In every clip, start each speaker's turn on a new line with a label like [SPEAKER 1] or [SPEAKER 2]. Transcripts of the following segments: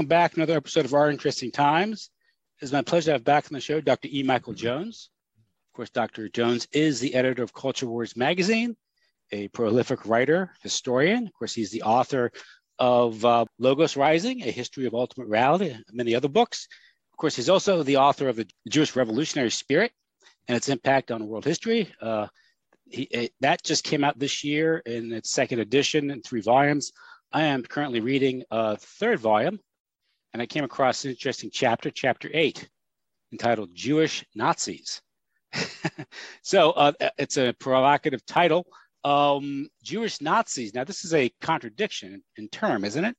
[SPEAKER 1] Welcome back to another episode of Our Interesting Times. It's my pleasure to have back on the show Dr. E. Michael Jones. Of course, Dr. Jones is the editor of Culture Wars magazine, a prolific writer, historian. Of course, he's the author of uh, Logos Rising, A History of Ultimate Reality, and many other books. Of course, he's also the author of The Jewish Revolutionary Spirit and its impact on world history. Uh, he, it, that just came out this year in its second edition in three volumes. I am currently reading a third volume, and I came across an interesting chapter, chapter eight, entitled Jewish Nazis. so uh, it's a provocative title. Um, Jewish Nazis. Now, this is a contradiction in term, isn't it?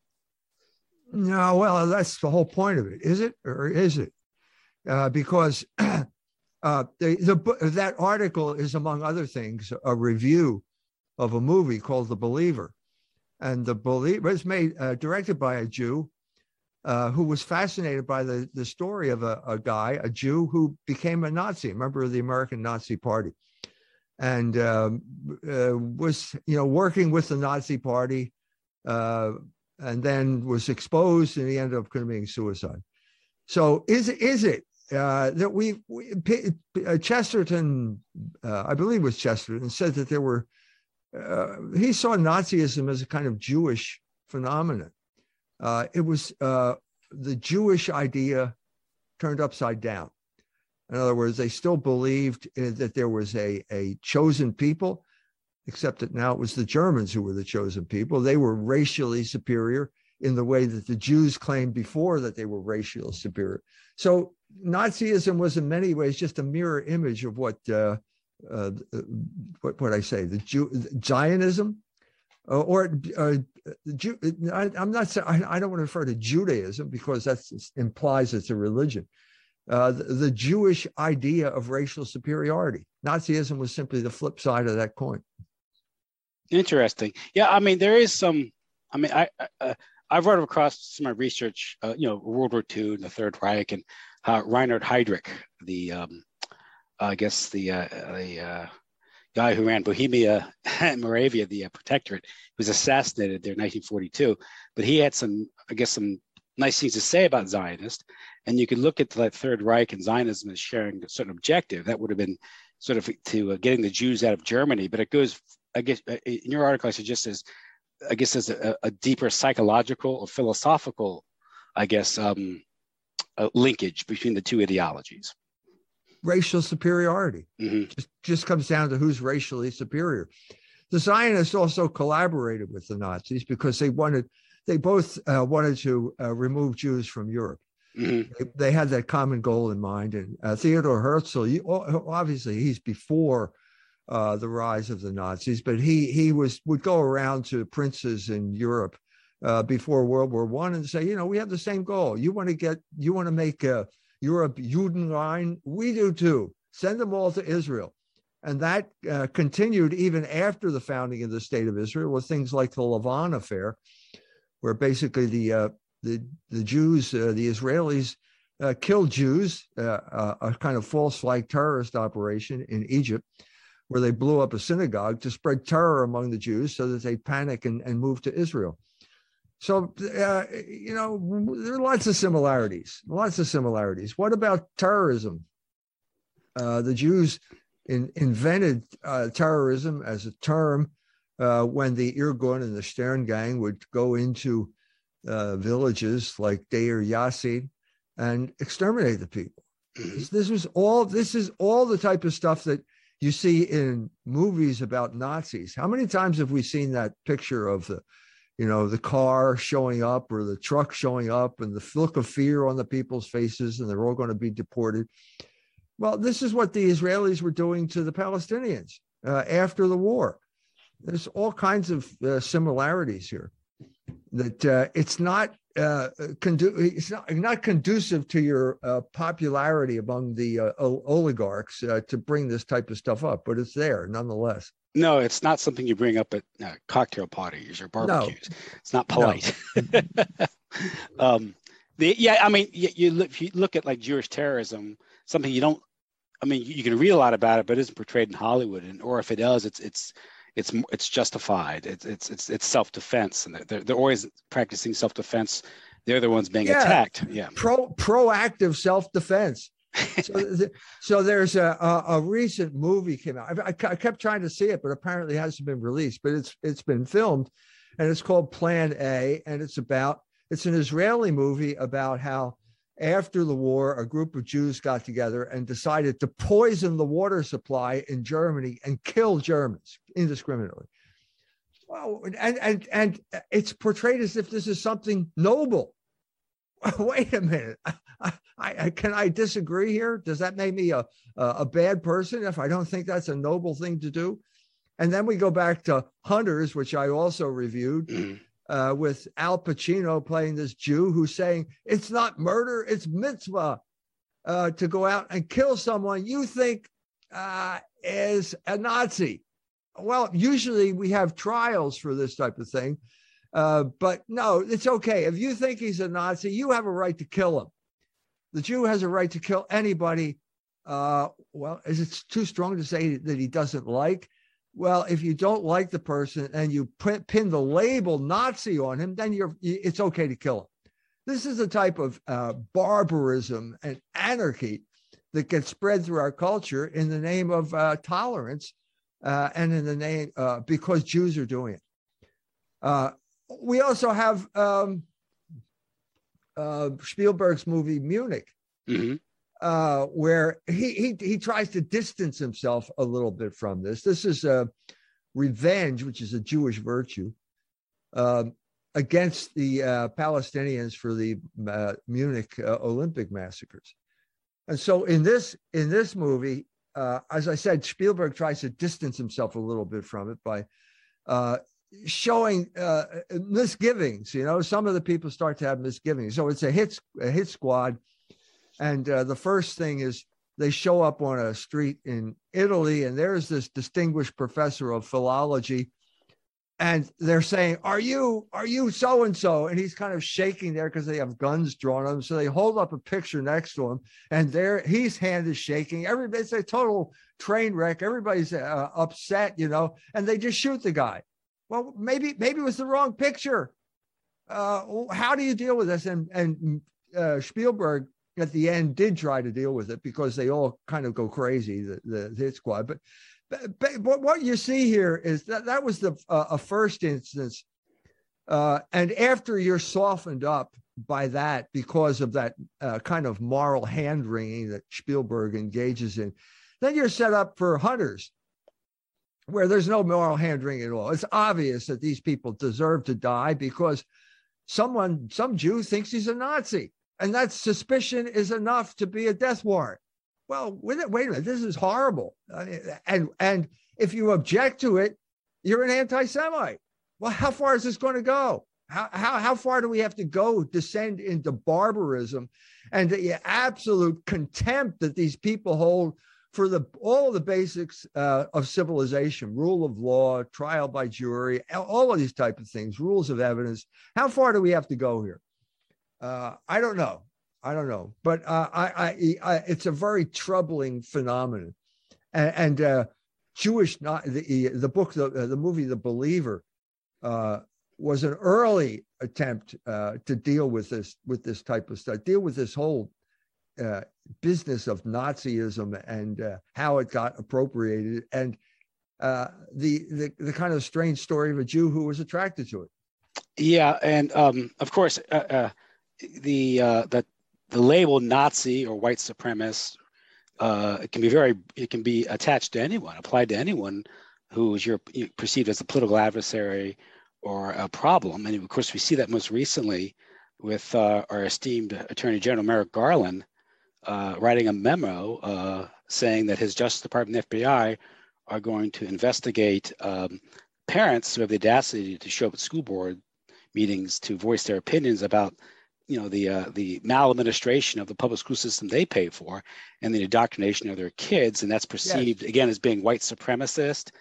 [SPEAKER 2] No, well, that's the whole point of it. Is it or is it? Uh, because uh, the, the that article is, among other things, a review of a movie called The Believer, and The Believer was made uh, directed by a Jew uh, who was fascinated by the, the story of a, a, guy, a Jew who became a Nazi, a member of the American Nazi Party, and um, uh, was you know working with the Nazi Party, uh, and then was exposed, and he ended up committing suicide. So is is it uh, that we, we uh, Chesterton, I believe it was Chesterton, said that there were he saw Nazism as a kind of Jewish phenomenon uh, it was uh, the Jewish idea turned upside down. In other words, they still believed that there was a, a chosen people, except that now it was the Germans who were the chosen people. They were racially superior in the way that the Jews claimed before that they were racially superior. So Nazism was in many ways just a mirror image of what uh, uh, what what I say the Jew Zionism uh, or uh, I, am not saying I, don't want to refer to Judaism because that implies it's a religion. Uh, the, the, Jewish idea of racial superiority. Nazism was simply the flip side of that coin.
[SPEAKER 1] Interesting. Yeah, I mean, there is some. I mean, I, I I've run across some of my research. Uh, you know, World War II and the Third Reich, and uh, Reinhard Heydrich, the um, I guess the uh, the guy who ran Bohemia and Moravia, the uh, protectorate, was assassinated there in 1942. But he had some, I guess, some nice things to say about Zionist. And you could look at the Third Reich and Zionism as sharing a certain objective. That would have been sort of to uh, getting the Jews out of Germany. But it goes, I guess, uh, in your article, I suggest as, I guess, as a, a deeper psychological or philosophical, I guess, um, linkage between the two ideologies
[SPEAKER 2] racial superiority. Mm-hmm. Just, just comes down to who's racially superior. The Zionists also collaborated with the Nazis because they wanted, they both uh, wanted to uh, remove Jews from Europe. Mm-hmm. They, they, had that common goal in mind. And uh, Theodore Herzl, you, obviously, he's before uh, the rise of the Nazis, but he he was would go around to princes in Europe uh, before World War One and say, you know, we have the same goal. You want to get, you want to make uh, Europe, Judenrein. We do too. Send them all to Israel. And that uh, continued even after the founding of the state of Israel with things like the Lavon affair, where basically the uh, the, the Jews, uh, the Israelis, uh, killed Jews, uh, uh, a kind of false flag terrorist operation in Egypt, where they blew up a synagogue to spread terror among the Jews so that they panic and, and move to Israel. So, uh, you know, there are lots of similarities, lots of similarities. What about terrorism? Uh, the Jews in, invented uh, terrorism as a term uh, when the Irgun and the Stern gang would go into uh, villages like Deir Yassin and exterminate the people. Mm-hmm. This was all. This is all the type of stuff that you see in movies about Nazis. How many times have we seen that picture of the you know, the car showing up or the truck showing up and the look of fear on the people's faces and they're all going to be deported. Well, this is what the Israelis were doing to the Palestinians uh, after the war. There's all kinds of uh, similarities here. That uh, it's not uh, condu- it's not, not conducive to your uh, popularity among the uh, oligarchs uh, to bring this type of stuff up, but it's there nonetheless.
[SPEAKER 1] No, it's not something you bring up at uh, cocktail parties or barbecues. No. It's not polite. No. um, the, yeah, I mean, you, you, look, you look at like Jewish terrorism, something you don't. I mean, you, you can read a lot about it, but it isn't portrayed in Hollywood, and or if it does, it's it's it's it's justified. It's it's it's, it's self defense, and they're they're always practicing self defense they're the ones being yeah. attacked. Yeah.
[SPEAKER 2] Pro proactive self defense. So, so there's a, a, a recent movie came out. I, I, kept trying to see it, but apparently it hasn't been released. But it's it's been filmed, and it's called Plan A, and it's about it's an Israeli movie about how after the war a group of Jews got together and decided to poison the water supply in Germany and kill Germans indiscriminately. Well, and and and it's portrayed as if this is something noble. Wait a minute. I, I, can I disagree here? Does that make me a, a bad person if I don't think that's a noble thing to do? And then we go back to Hunters, which I also reviewed, mm-hmm. uh, with Al Pacino playing this Jew who's saying it's not murder, it's mitzvah uh, to go out and kill someone you think uh, is a Nazi. Well, usually we have trials for this type of thing. Uh, but no, it's okay. If you think he's a Nazi, you have a right to kill him. The Jew has a right to kill anybody. Uh, well, is it too strong to say that he doesn't like? Well, if you don't like the person and you pin the label Nazi on him, then you're it's okay to kill him. This is a type of uh, barbarism and anarchy that gets spread through our culture in the name of uh, tolerance uh, and in the name uh, because Jews are doing it. Uh, we also have um, uh, Spielberg's movie Munich, mm-hmm. uh, where he, he he tries to distance himself a little bit from this. This is a revenge, which is a Jewish virtue, um, against the uh, Palestinians for the uh, Munich uh, Olympic massacres. And so in this in this movie, uh, as I said, Spielberg tries to distance himself a little bit from it by uh, showing uh, misgivings. You know, some of the people start to have misgivings. So it's a hit a hit squad, and uh, the first thing is they show up on a street in Italy, and there's this distinguished professor of philology, and they're saying, "Are you are you so and so?" And he's kind of shaking there because they have guns drawn on him. So they hold up a picture next to him, and there his hand is shaking. Everybody's a total train wreck. Everybody's uh, upset, you know, and they just shoot the guy well, maybe maybe it was the wrong picture. Uh, how do you deal with this? And and uh, Spielberg at the end did try to deal with it because they all kind of go crazy the the hit squad. But but, but what you see here is that that was the uh, a first instance, uh, and after you're softened up by that because of that uh, kind of moral hand wringing that Spielberg engages in, then you're set up for hunters where there's no moral hand wringing at all. It's obvious that these people deserve to die because someone, some Jew thinks he's a Nazi, and that suspicion is enough to be a death warrant. Well, wait, a minute, this is horrible. And and if you object to it, you're an anti-Semite. Well, how far is this going to go? How, how, how far do we have to go descend into barbarism and the absolute contempt that these people hold for the all the basics uh, of civilization rule of law trial by jury all of these type of things rules of evidence how far do we have to go here? Uh, i don't know. I don't know. But uh, I, I, I, it's a very troubling phenomenon. And, and uh, jewish not the, the book the, the movie the believer uh, was an early attempt uh, to deal with this with this type of stuff deal with this whole uh, business of Nazism and uh, how it got appropriated, and uh, the, the the kind of strange story of a Jew who was attracted to it.
[SPEAKER 1] Yeah, and um, of course, uh, uh, the uh, the the label Nazi or white supremacist can be very it can be attached to anyone, applied to anyone who is your perceived as a political adversary or a problem. And of course, we see that most recently with uh, our esteemed Attorney General Merrick Garland, uh, writing a memo uh, saying that his Justice Department and FBI are going to investigate um, parents who have the audacity to show up at school board meetings to voice their opinions about you know the uh, the maladministration of the public school system they pay for and the indoctrination of their kids and that's perceived yes. again as being white supremacist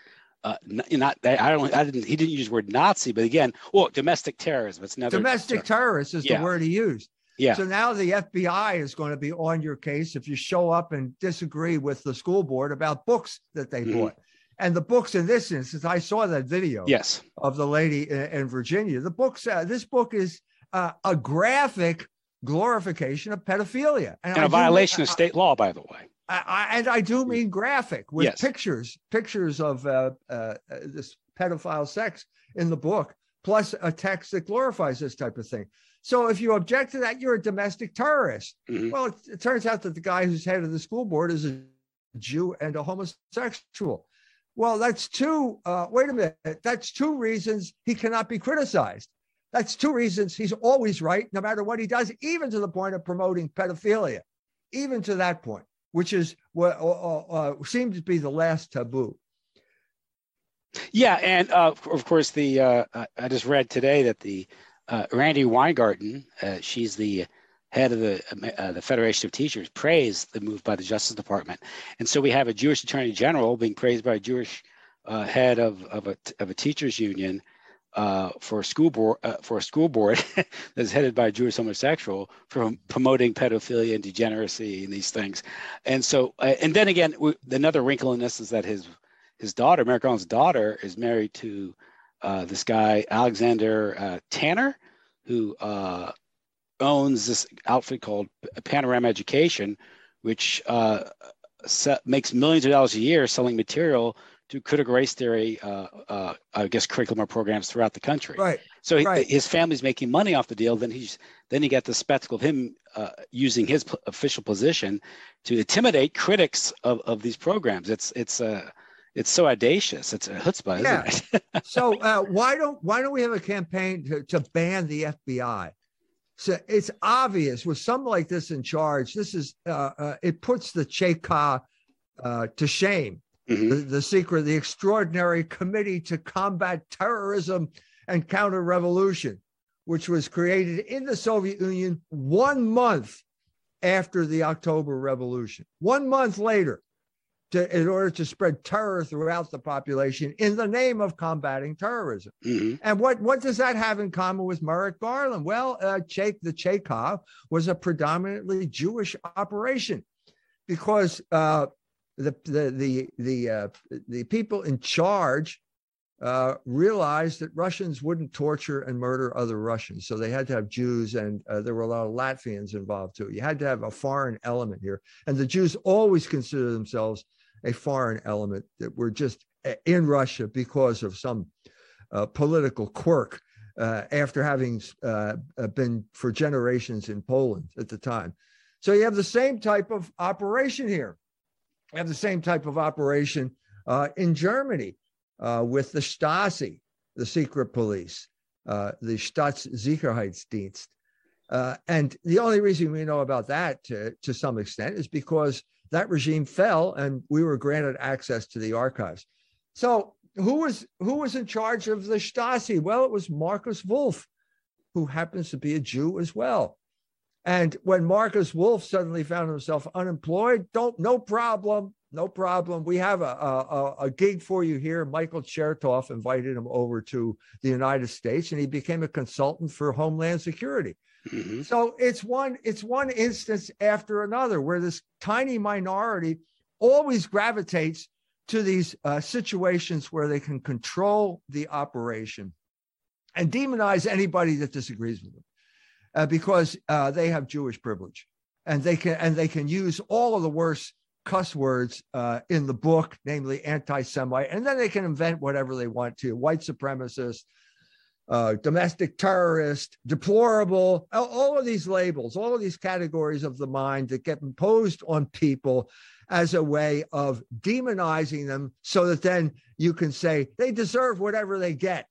[SPEAKER 1] uh, not I don't I didn't he didn't use the word Nazi but again well domestic terrorism it's another
[SPEAKER 2] domestic terrorist is yeah. the word he used
[SPEAKER 1] yeah.
[SPEAKER 2] So now the FBI is going to be on your case if you show up and disagree with the school board about books that they mm-hmm. bought. And the books in this instance, I saw that video
[SPEAKER 1] yes.
[SPEAKER 2] of the lady in, in Virginia. The books, uh, this book is uh, a graphic glorification of pedophilia
[SPEAKER 1] and, and a violation of state law, by the way.
[SPEAKER 2] I, I, and I do mean graphic with yes. pictures, pictures of uh, uh, this pedophile sex in the book, plus a text that glorifies this type of thing. So if you object to that, you're a domestic terrorist. Mm-hmm. Well, it, it, turns out that the guy who's head of the school board is a Jew and a homosexual. Well, that's two. Uh, wait a minute. That's two reasons he cannot be criticized. That's two reasons he's always right, no matter what he does, even to the point of promoting pedophilia, even to that point, which is what uh, uh, uh seems to be the last taboo.
[SPEAKER 1] Yeah, and uh, of course, the uh, I just read today that the uh, Randi Weingarten, she's the head of the the Federation of Teachers, praised the move by the Justice Department, and so we have a Jewish Attorney General being praised by a Jewish head of of a, of a teachers union uh, for a school board uh, for a school board that's headed by a Jewish homosexual for promoting pedophilia and degeneracy and these things. And so, uh, and then again, we, another wrinkle in this is that his his daughter, Merrick Garland's daughter, is married to uh, this guy Alexander uh, Tanner, who uh, owns this outfit called Panorama Education, which makes millions of dollars a year selling material to critical race theory, uh, uh, I guess, curriculum or programs throughout the country.
[SPEAKER 2] Right.
[SPEAKER 1] So
[SPEAKER 2] he, right.
[SPEAKER 1] his family's making money off the deal. Then he's then you get the spectacle of him uh, using his p- official position to intimidate critics of, of these programs. It's it's uh, it's so audacious. It's a chutzpah, yeah. isn't
[SPEAKER 2] it? so uh, why don't why don't we have a campaign to, to ban the FBI? So it's obvious with someone like this in charge. This is uh, uh, it puts the Cheka uh, to shame mm-hmm. the, the secret, the extraordinary committee to combat terrorism and counter revolution, which was created in the Soviet Union one month after the October Revolution. One month later, to, in order to spread terror throughout the population in the name of combating terrorism. Mm-hmm. And what, what does that have in common with Merrick Garland? Well, uh, Che, the Chekov was a predominantly Jewish operation because uh, the the the the, uh, the people in charge uh, realized that Russians wouldn't torture and murder other Russians, so they had to have Jews, and uh, there were a lot of Latvians involved too. You had to have a foreign element here, and the Jews always consider themselves a foreign element that were just uh, in Russia because of some uh, political quirk uh, after having uh, been for generations in Poland at the time. So you have the same type of operation here You have the same type of operation uh, in Germany uh, with the Stasi, the secret police, uh, the Staatssicherheitsdienst. And the only reason we know about that to, to some extent is because that regime fell and we were granted access to the archives. So who was who was in charge of the Stasi? Well, it was Markus Wolf, who happens to be a Jew as well. And when Markus Wolf suddenly found himself unemployed, don't no problem, no problem. We have a, a, a gig for you here. Michael Chertoff invited him over to the United States, and he became a consultant for Homeland Security. Mm-hmm. So it's one it's one instance after another where this tiny minority always gravitates to these uh, situations where they can control the operation and demonize anybody that disagrees with them uh, because uh, they have Jewish privilege, and they can and they can use all of the worst cuss words uh, in the book, namely anti-Semite, and then they can invent whatever they want to: white supremacist, uh, domestic terrorist, deplorable, all of these labels, all of these categories of the mind that get imposed on people as a way of demonizing them so that then you can say they deserve whatever they get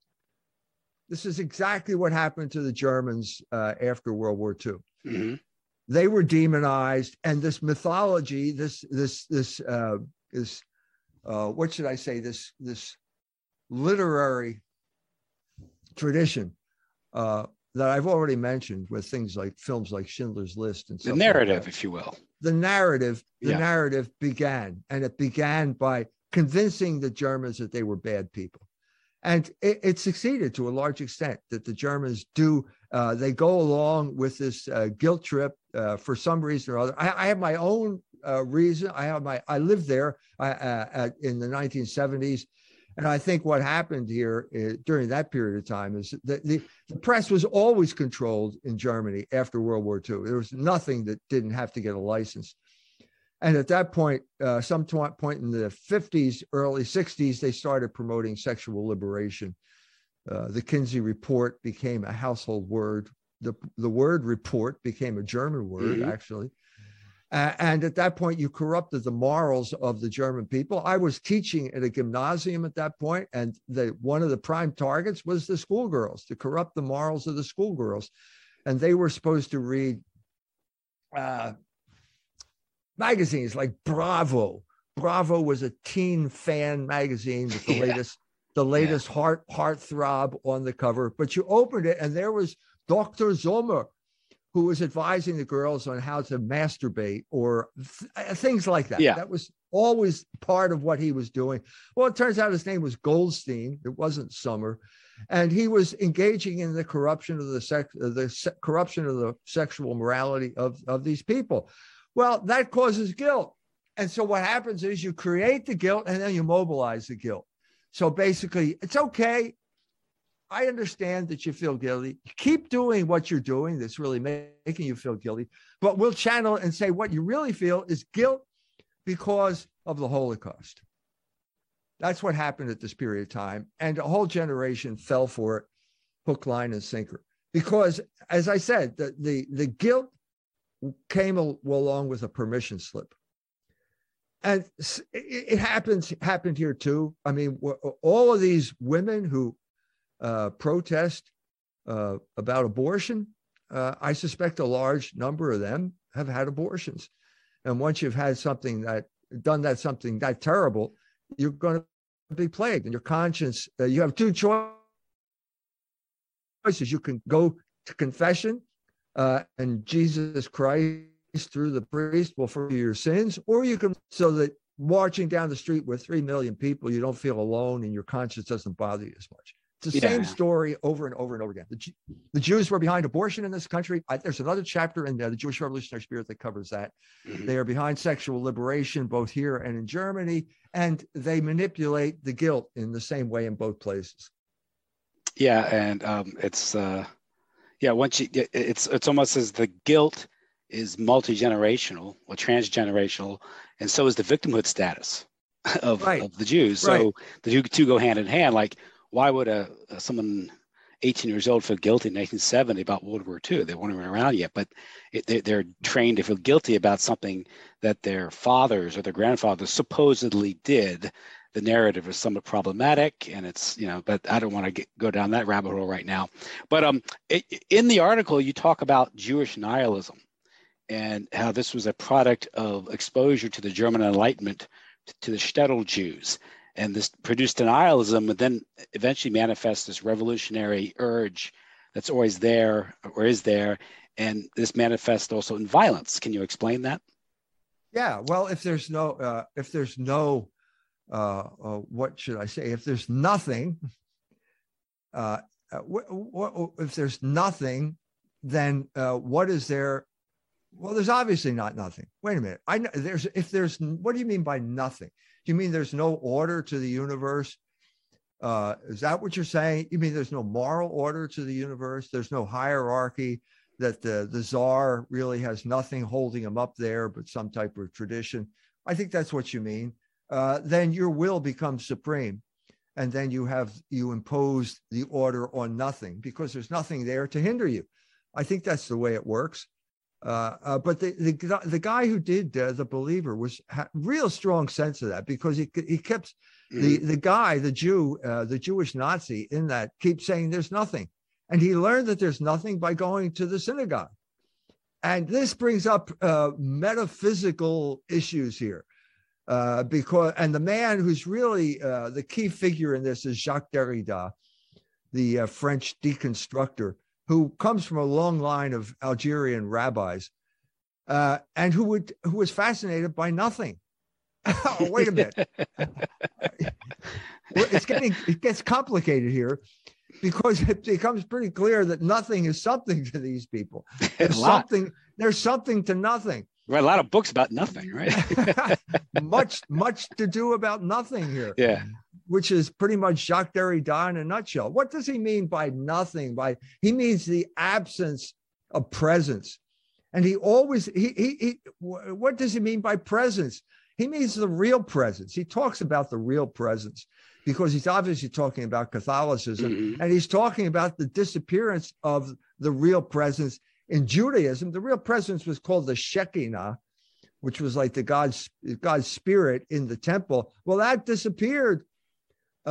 [SPEAKER 2] this is exactly what happened to the Germans uh, after World War II. Mm-hmm. They were demonized, and this mythology, this this this uh, this uh, what should I say? This this literary tradition uh, that I've already mentioned with things like films like Schindler's List and
[SPEAKER 1] the narrative, like if you will.
[SPEAKER 2] The narrative, the yeah. narrative began, and it began by convincing the Germans that they were bad people and it, it, succeeded to a large extent that the Germans do. Uh, they go along with this uh, guilt trip uh, for some reason or other. I, I have my own uh, reason. I have my. I lived there uh, in the 1970s, And I think what happened here uh, during that period of time is that the, the press was always controlled in Germany after World War II. There was nothing that didn't have to get a license. And at that point, uh, some point in the 50s, early 60s, they started promoting sexual liberation. Uh, the Kinsey Report became a household word. The, the word report became a German word, mm-hmm. actually. Uh, and at that point, you corrupted the morals of the German people. I was teaching at a gymnasium at that point, and the, one of the prime targets was the schoolgirls to corrupt the morals of the schoolgirls. And they were supposed to read uh, magazines like Bravo. Bravo was a teen fan magazine with the yeah. latest the latest yeah. heart heartthrob on the cover. But you opened it and there was Dr. Sommer, who was advising the girls on how to masturbate or th- uh, things like that.
[SPEAKER 1] Yeah.
[SPEAKER 2] That was always part of what he was doing. Well, it turns out his name was Goldstein. It wasn't Sommer. And he was engaging in the corruption of the sex, the se- corruption of the sexual morality of, of these people. Well, that causes guilt. And so what happens is you create the guilt and then you mobilize the guilt. So basically, it's okay. I understand that you feel guilty. Keep doing what you're doing that's really making you feel guilty, but we'll channel and say what you really feel is guilt because of the Holocaust. That's what happened at this period of time. And a whole generation fell for it, hook, line, and sinker. Because, as I said, the, the, the guilt came along with a permission slip. And it happens happened here too. I mean, all of these women who uh, protest uh, about abortion, uh, I suspect a large number of them have had abortions. And once you've had something that done that something that terrible, you're going to be plagued, and your conscience. Uh, you have two choices. You can go to confession uh, and Jesus Christ through the priest will forgive your sins, or you can so that marching down the street with three million people, you don't feel alone and your conscience doesn't bother you as much. It's the yeah. same story over and over and over again. The, the Jews were behind abortion in this country. I, there's another chapter in there, the Jewish Revolutionary Spirit, that covers that. Mm-hmm. They are behind sexual liberation, both here and in Germany, and they manipulate the guilt in the same way in both places.
[SPEAKER 1] Yeah, and um, it's uh, yeah once you it's it's almost as the guilt is multi-generational or transgenerational and so is the victimhood status of, right. of the jews so right. the two go hand in hand like why would a, a, someone 18 years old feel guilty in 1970 about world war ii they weren't even around yet but it, they, they're trained to feel guilty about something that their fathers or their grandfathers supposedly did. The narrative is somewhat problematic and it's you know but i don't want to go down that rabbit hole right now. But um it, in the article you talk about jewish nihilism and how this was a product of exposure to the german enlightenment to the shtetl jews and this produced nihilism and then eventually manifests this revolutionary urge that's always there or is there and this manifests also in violence can you explain that
[SPEAKER 2] yeah well if there's no uh, if there's no uh, uh, what should I say? If there's nothing, uh, uh, if there's nothing, then uh, what is there? Well, there's obviously not nothing. Wait a minute. I know there's if there's what do you mean by nothing? You mean there's no order to the universe? Uh, is that what you're saying? You mean there's no moral order to the universe? There's no hierarchy that the the czar really has nothing holding him up there, but some type of tradition. I think that's what you mean. Uh, then your will becomes supreme. And then you have, you impose the order on nothing because there's nothing there to hinder you. I think that's the way it works. Uh, uh, but the, the the guy who did uh, the believer was ha- real strong sense of that because he he kept mm. the the guy the Jew uh, the Jewish Nazi in that keeps saying there's nothing, and he learned that there's nothing by going to the synagogue, and this brings up uh, metaphysical issues here. Uh, because and the man who's really uh, the key figure in this is Jacques Derrida, the uh, French deconstructor, who comes from a long line of Algerian rabbis, uh, and who would who was fascinated by nothing. oh, wait a minute, it's getting it gets complicated here because it becomes pretty clear that nothing is something to these people. There's something. There's something to nothing
[SPEAKER 1] read a lot of books about nothing, right?
[SPEAKER 2] much, much to do about nothing here.
[SPEAKER 1] Yeah.
[SPEAKER 2] Which is pretty much Jacques Derrida in a nutshell. What does he mean by nothing? By he means the absence of presence. And he always he he, he what does he mean by presence? He means the real presence. He talks about the real presence because he's obviously talking about Catholicism mm-hmm. and he's talking about the disappearance of the real presence in Judaism. The real presence was called the Shekinah, which was like the God's God's spirit in the temple. Well, that disappeared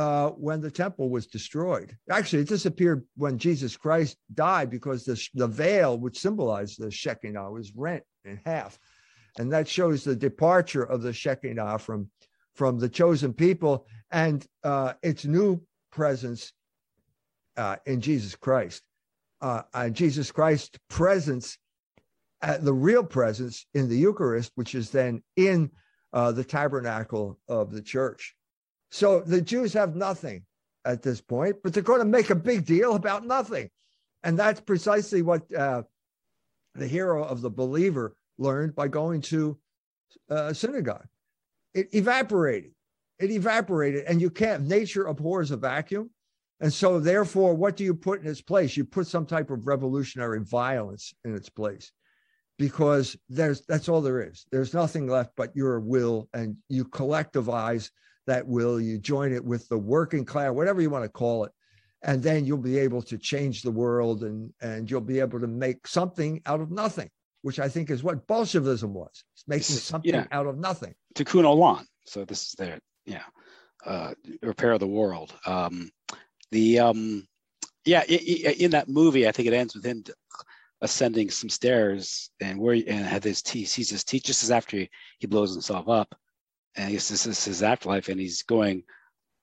[SPEAKER 2] uh, when the temple was destroyed. Actually, it disappeared when Jesus Christ died because the, the veil, which symbolized the Shekinah, was rent in half. And that shows the departure of the Shekinah from, from the chosen people and uh, its new presence uh, in Jesus Christ. Uh, and Jesus Christ's presence, uh, the real presence in the Eucharist, which is then in the tabernacle of the church. So the Jews have nothing at this point, but they're going to make a big deal about nothing. And that's precisely what uh, the hero of the believer learned by going to uh, synagogue. It evaporated. It evaporated, and you can't. Nature abhors a vacuum, and so therefore, what do you put in its place? You put some type of revolutionary violence in its place, because there's that's all there is. There's nothing left but your will, and you collectivize that will, you join it with the working class, whatever you want to call it. And then you'll be able to change the world and, and you'll be able to make something out of nothing, which I think is what Bolshevism was. It's making something yeah. out of nothing.
[SPEAKER 1] Tikkun Olam. So this is their, yeah, uh, repair of the world. Um, the, um, yeah, in that movie, I think it ends with him ascending some stairs and where and had his tea sees his teeth just as after he, he blows himself up and guess this is his afterlife, and he's going,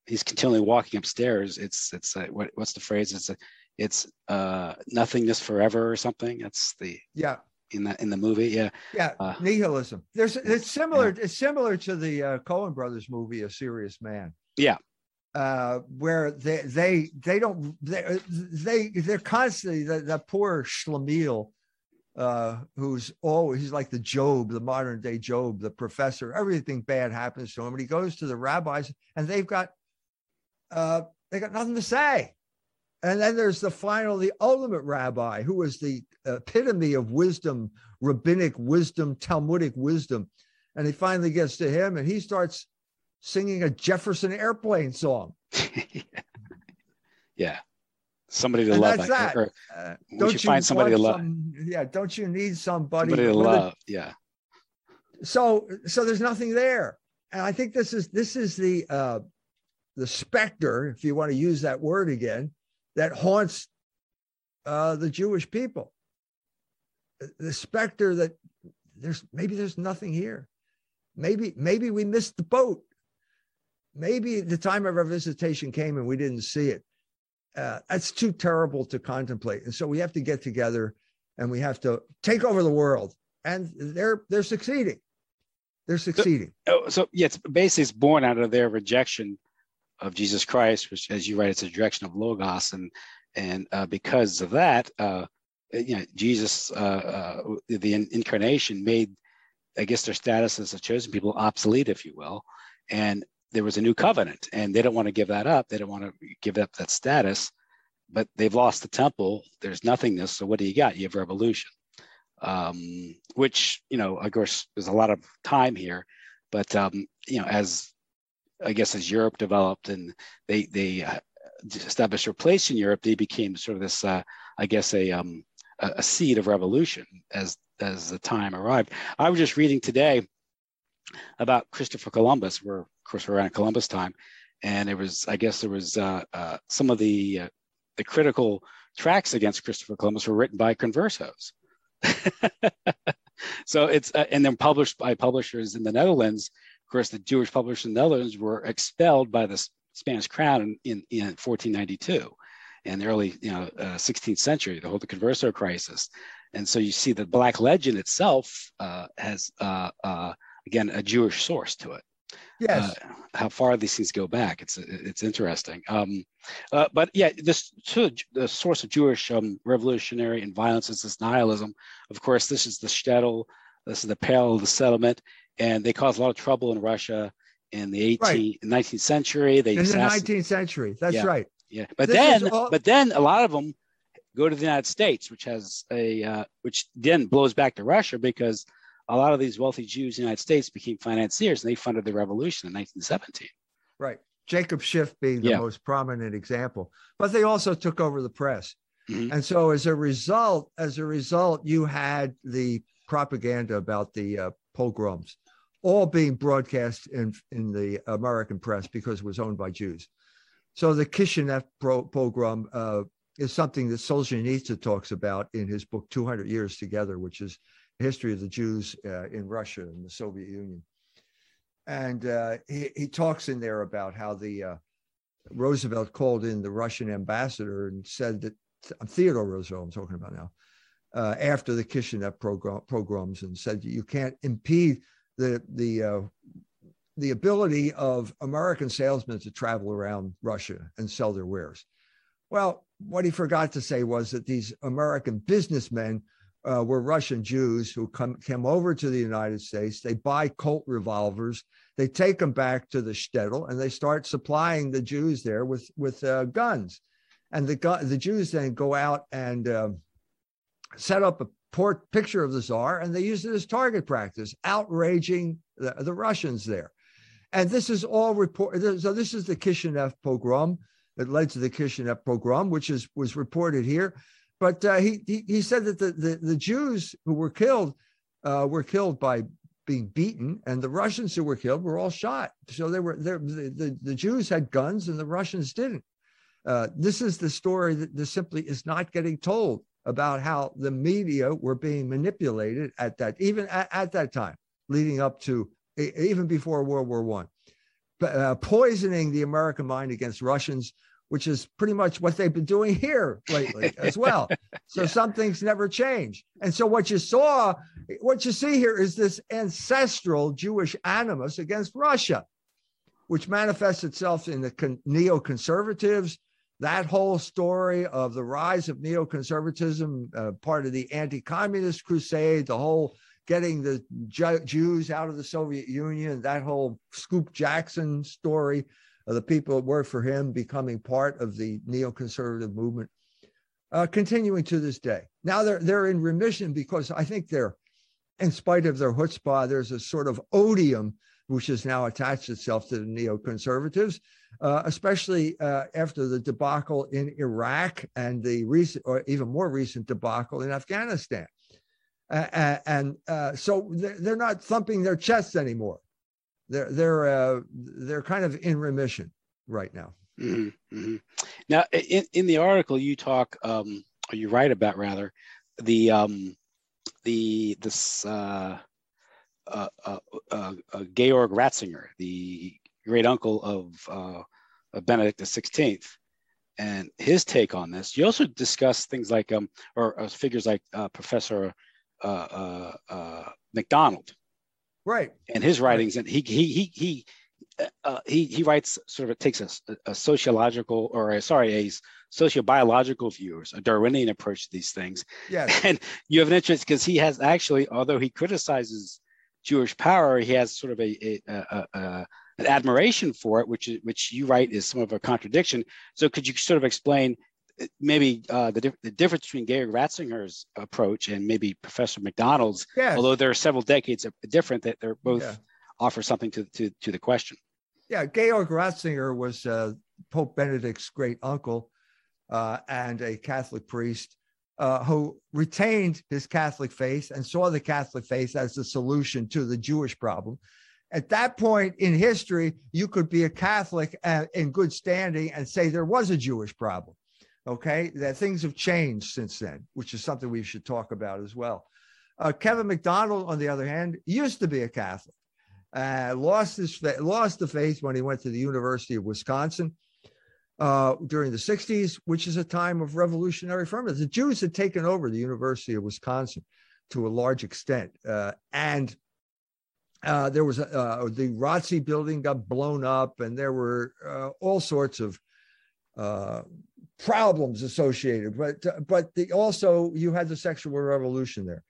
[SPEAKER 1] he's continually walking upstairs. It's it's uh, what what's the phrase? It's a, it's uh nothingness forever or something. That's the
[SPEAKER 2] yeah
[SPEAKER 1] in that in the movie. Yeah,
[SPEAKER 2] yeah, uh, nihilism. There's it's similar. Yeah. It's similar to the uh, Coen Brothers movie, A Serious Man.
[SPEAKER 1] Yeah.
[SPEAKER 2] Uh, where they they they don't they they they're constantly that, that poor Schlemiel uh, who's always he's like the Job, the modern day Job, the professor. Everything bad happens to him, and he goes to the rabbis, and they've got uh, they got nothing to say. And then there's the final, the ultimate rabbi, who was the epitome of wisdom, rabbinic wisdom, Talmudic wisdom. And he finally gets to him, and he starts singing a Jefferson Airplane song.
[SPEAKER 1] yeah somebody to and love.
[SPEAKER 2] That's that. Or, uh, don't you find somebody to love? Some, yeah, don't you need somebody,
[SPEAKER 1] somebody to love? yeah.
[SPEAKER 2] So, so there's nothing there, and I think this is this is the uh, the specter, if you want to use that word again, that haunts uh, the Jewish people. The specter that there's maybe there's nothing here. Maybe maybe we missed the boat. Maybe the time of our visitation came and we didn't see it uh, that's too terrible to contemplate. And so we have to get together and we have to take over the world. And they're they're succeeding. They're succeeding.
[SPEAKER 1] So, oh, so yeah, it's basically it's born out of their rejection of Jesus Christ, which, as you write, it's a rejection of logos, and and uh, because of that, uh, you know, Jesus, uh, uh the incarnation made, I guess, their status as a chosen people obsolete, if you will, and there was a new covenant and they don't want to give that up. They don't want to give up that status, but they've lost the temple. There's nothingness. So what do you got? You have revolution, um, which, you know, of course, there's a lot of time here, but, um, you know, as I guess as Europe developed and they, they uh, established their place in Europe, they became sort of this, uh, I guess, a, um, a, a seed of revolution as, as the time arrived. I was just reading today about Christopher Columbus. We're of course we're around Columbus time, and it was I guess there was uh, uh, some of the uh, the critical tracks against Christopher Columbus were written by conversos. so it's uh, and then published by publishers in the Netherlands. Of course, the Jewish publishers in the Netherlands were expelled by the Spanish crown in, in, in 1492 in the early you know uh, 16th century, the whole the converso crisis. And so you see the Black Legend itself uh, has uh, uh, again a Jewish source to it.
[SPEAKER 2] Yes.
[SPEAKER 1] Uh, how far these things go back, it's it's interesting. Um, uh, but yeah, this so the source of Jewish um, revolutionary and violence is this nihilism. Of course, this is the shtetl, this is the Pale of the settlement, and they cause a lot of trouble in Russia in the 18, right. 19th century. They
[SPEAKER 2] in the 19th century. That's
[SPEAKER 1] yeah.
[SPEAKER 2] right.
[SPEAKER 1] Yeah, but this then, all... but then a lot of them go to the United States, which has a uh, which then blows back to Russia because a lot of these wealthy Jews in the United States became financiers and they funded the revolution in 1917.
[SPEAKER 2] Right. Jacob Schiff being the yeah. most prominent example, but they also took over the press. Mm-hmm. And so as a result, as a result, you had the propaganda about the uh, pogroms all being broadcast in, in the American press because it was owned by Jews. So the Kishinev pogrom uh, is something that Solzhenitsyn talks about in his book 200 Years Together, which is history of the Jews uh, in Russia and the Soviet Union. And uh, he, he talks in there about how the uh, Roosevelt called in the Russian ambassador and said that Theodore Roosevelt, I'm talking about now, uh, after the Kishinev program, pogroms, and said you can't impede the the uh, the ability of American salesmen to travel around Russia and sell their wares. Well, what he forgot to say was that these American businessmen uh, were Russian Jews who come came over to the United States. They buy Colt revolvers. They take them back to the shtetl and they start supplying the Jews there with with uh, guns. And the the Jews then go out and uh, set up a port picture of the czar, and they use it as target practice, outraging the, the Russians there. And this is all reported. So this is the Kishinev pogrom that led to the Kishinev pogrom, which is was reported here. But uh, he, he, he said that the, the, the Jews who were killed uh, were killed by being beaten, and the Russians who were killed were all shot. So they were the, the, the Jews had guns and the Russians didn't. Uh, this is the story that this simply is not getting told about how the media were being manipulated at that even at, at that time, leading up to even before World War One, uh, poisoning the American mind against Russians which is pretty much what they've been doing here lately as well. So yeah. some things never change. And so what you saw, what you see here is this ancestral Jewish animus against Russia, which manifests itself in the neoconservatives. That whole story of the rise of neoconservatism, uh, part of the anti-communist crusade, the whole getting the Jews out of the Soviet Union, that whole Scoop Jackson story, the people that work for him becoming part of the neoconservative movement, uh, continuing to this day. Now they're they're in remission because I think they're, in spite of their chutzpah, there's a sort of odium which has now attached itself to the neoconservatives, uh, especially uh, after the debacle in Iraq and the recent, or even more recent debacle in Afghanistan. Uh, and so they're not thumping their chests anymore they're they're uh, they're kind of in remission right now.
[SPEAKER 1] Mm-hmm, mm-hmm. Now, in, in the article, you talk, um, or you write about rather, the um, the this uh, uh, uh, uh, uh Georg Ratzinger, the great uncle of, of Benedict XVI, and his take on this. You also discuss things like um, or, figures like Professor MacDonald,
[SPEAKER 2] right
[SPEAKER 1] and his writings and he he he he uh, he he writes sort of takes a, a sociological or a, sorry a sociobiological view a Darwinian approach to these things.
[SPEAKER 2] Yes.
[SPEAKER 1] And you have an interest because he has actually, although he criticizes Jewish power, he has sort of a, a, a, an admiration for it, which which you write is some of a contradiction. So could you sort of explain maybe uh, the, the difference between Georg Ratzinger's approach and maybe Professor MacDonald's, yes. although there are several decades different, that they're both yeah. offer something to, to, to the question.
[SPEAKER 2] Yeah, Georg Ratzinger was uh, Pope Benedict's great uncle uh, and a Catholic priest uh, who retained his Catholic faith and saw the Catholic faith as the solution to the Jewish problem. At that point in history, you could be a Catholic uh, in good standing and say there was a Jewish problem okay? That things have changed since then which is something we should talk about as well. Uh, kevin MacDonald on the other hand used to be a catholic uh, lost his lost the faith when he went to the university of wisconsin uh, during the 60s which is a time of revolutionary ferment the jews had taken over the university of wisconsin to a large extent uh, and uh, there was uh, the ROTC building got blown up, and there were all sorts of problems associated, but uh, but the, also you had the sexual revolution there.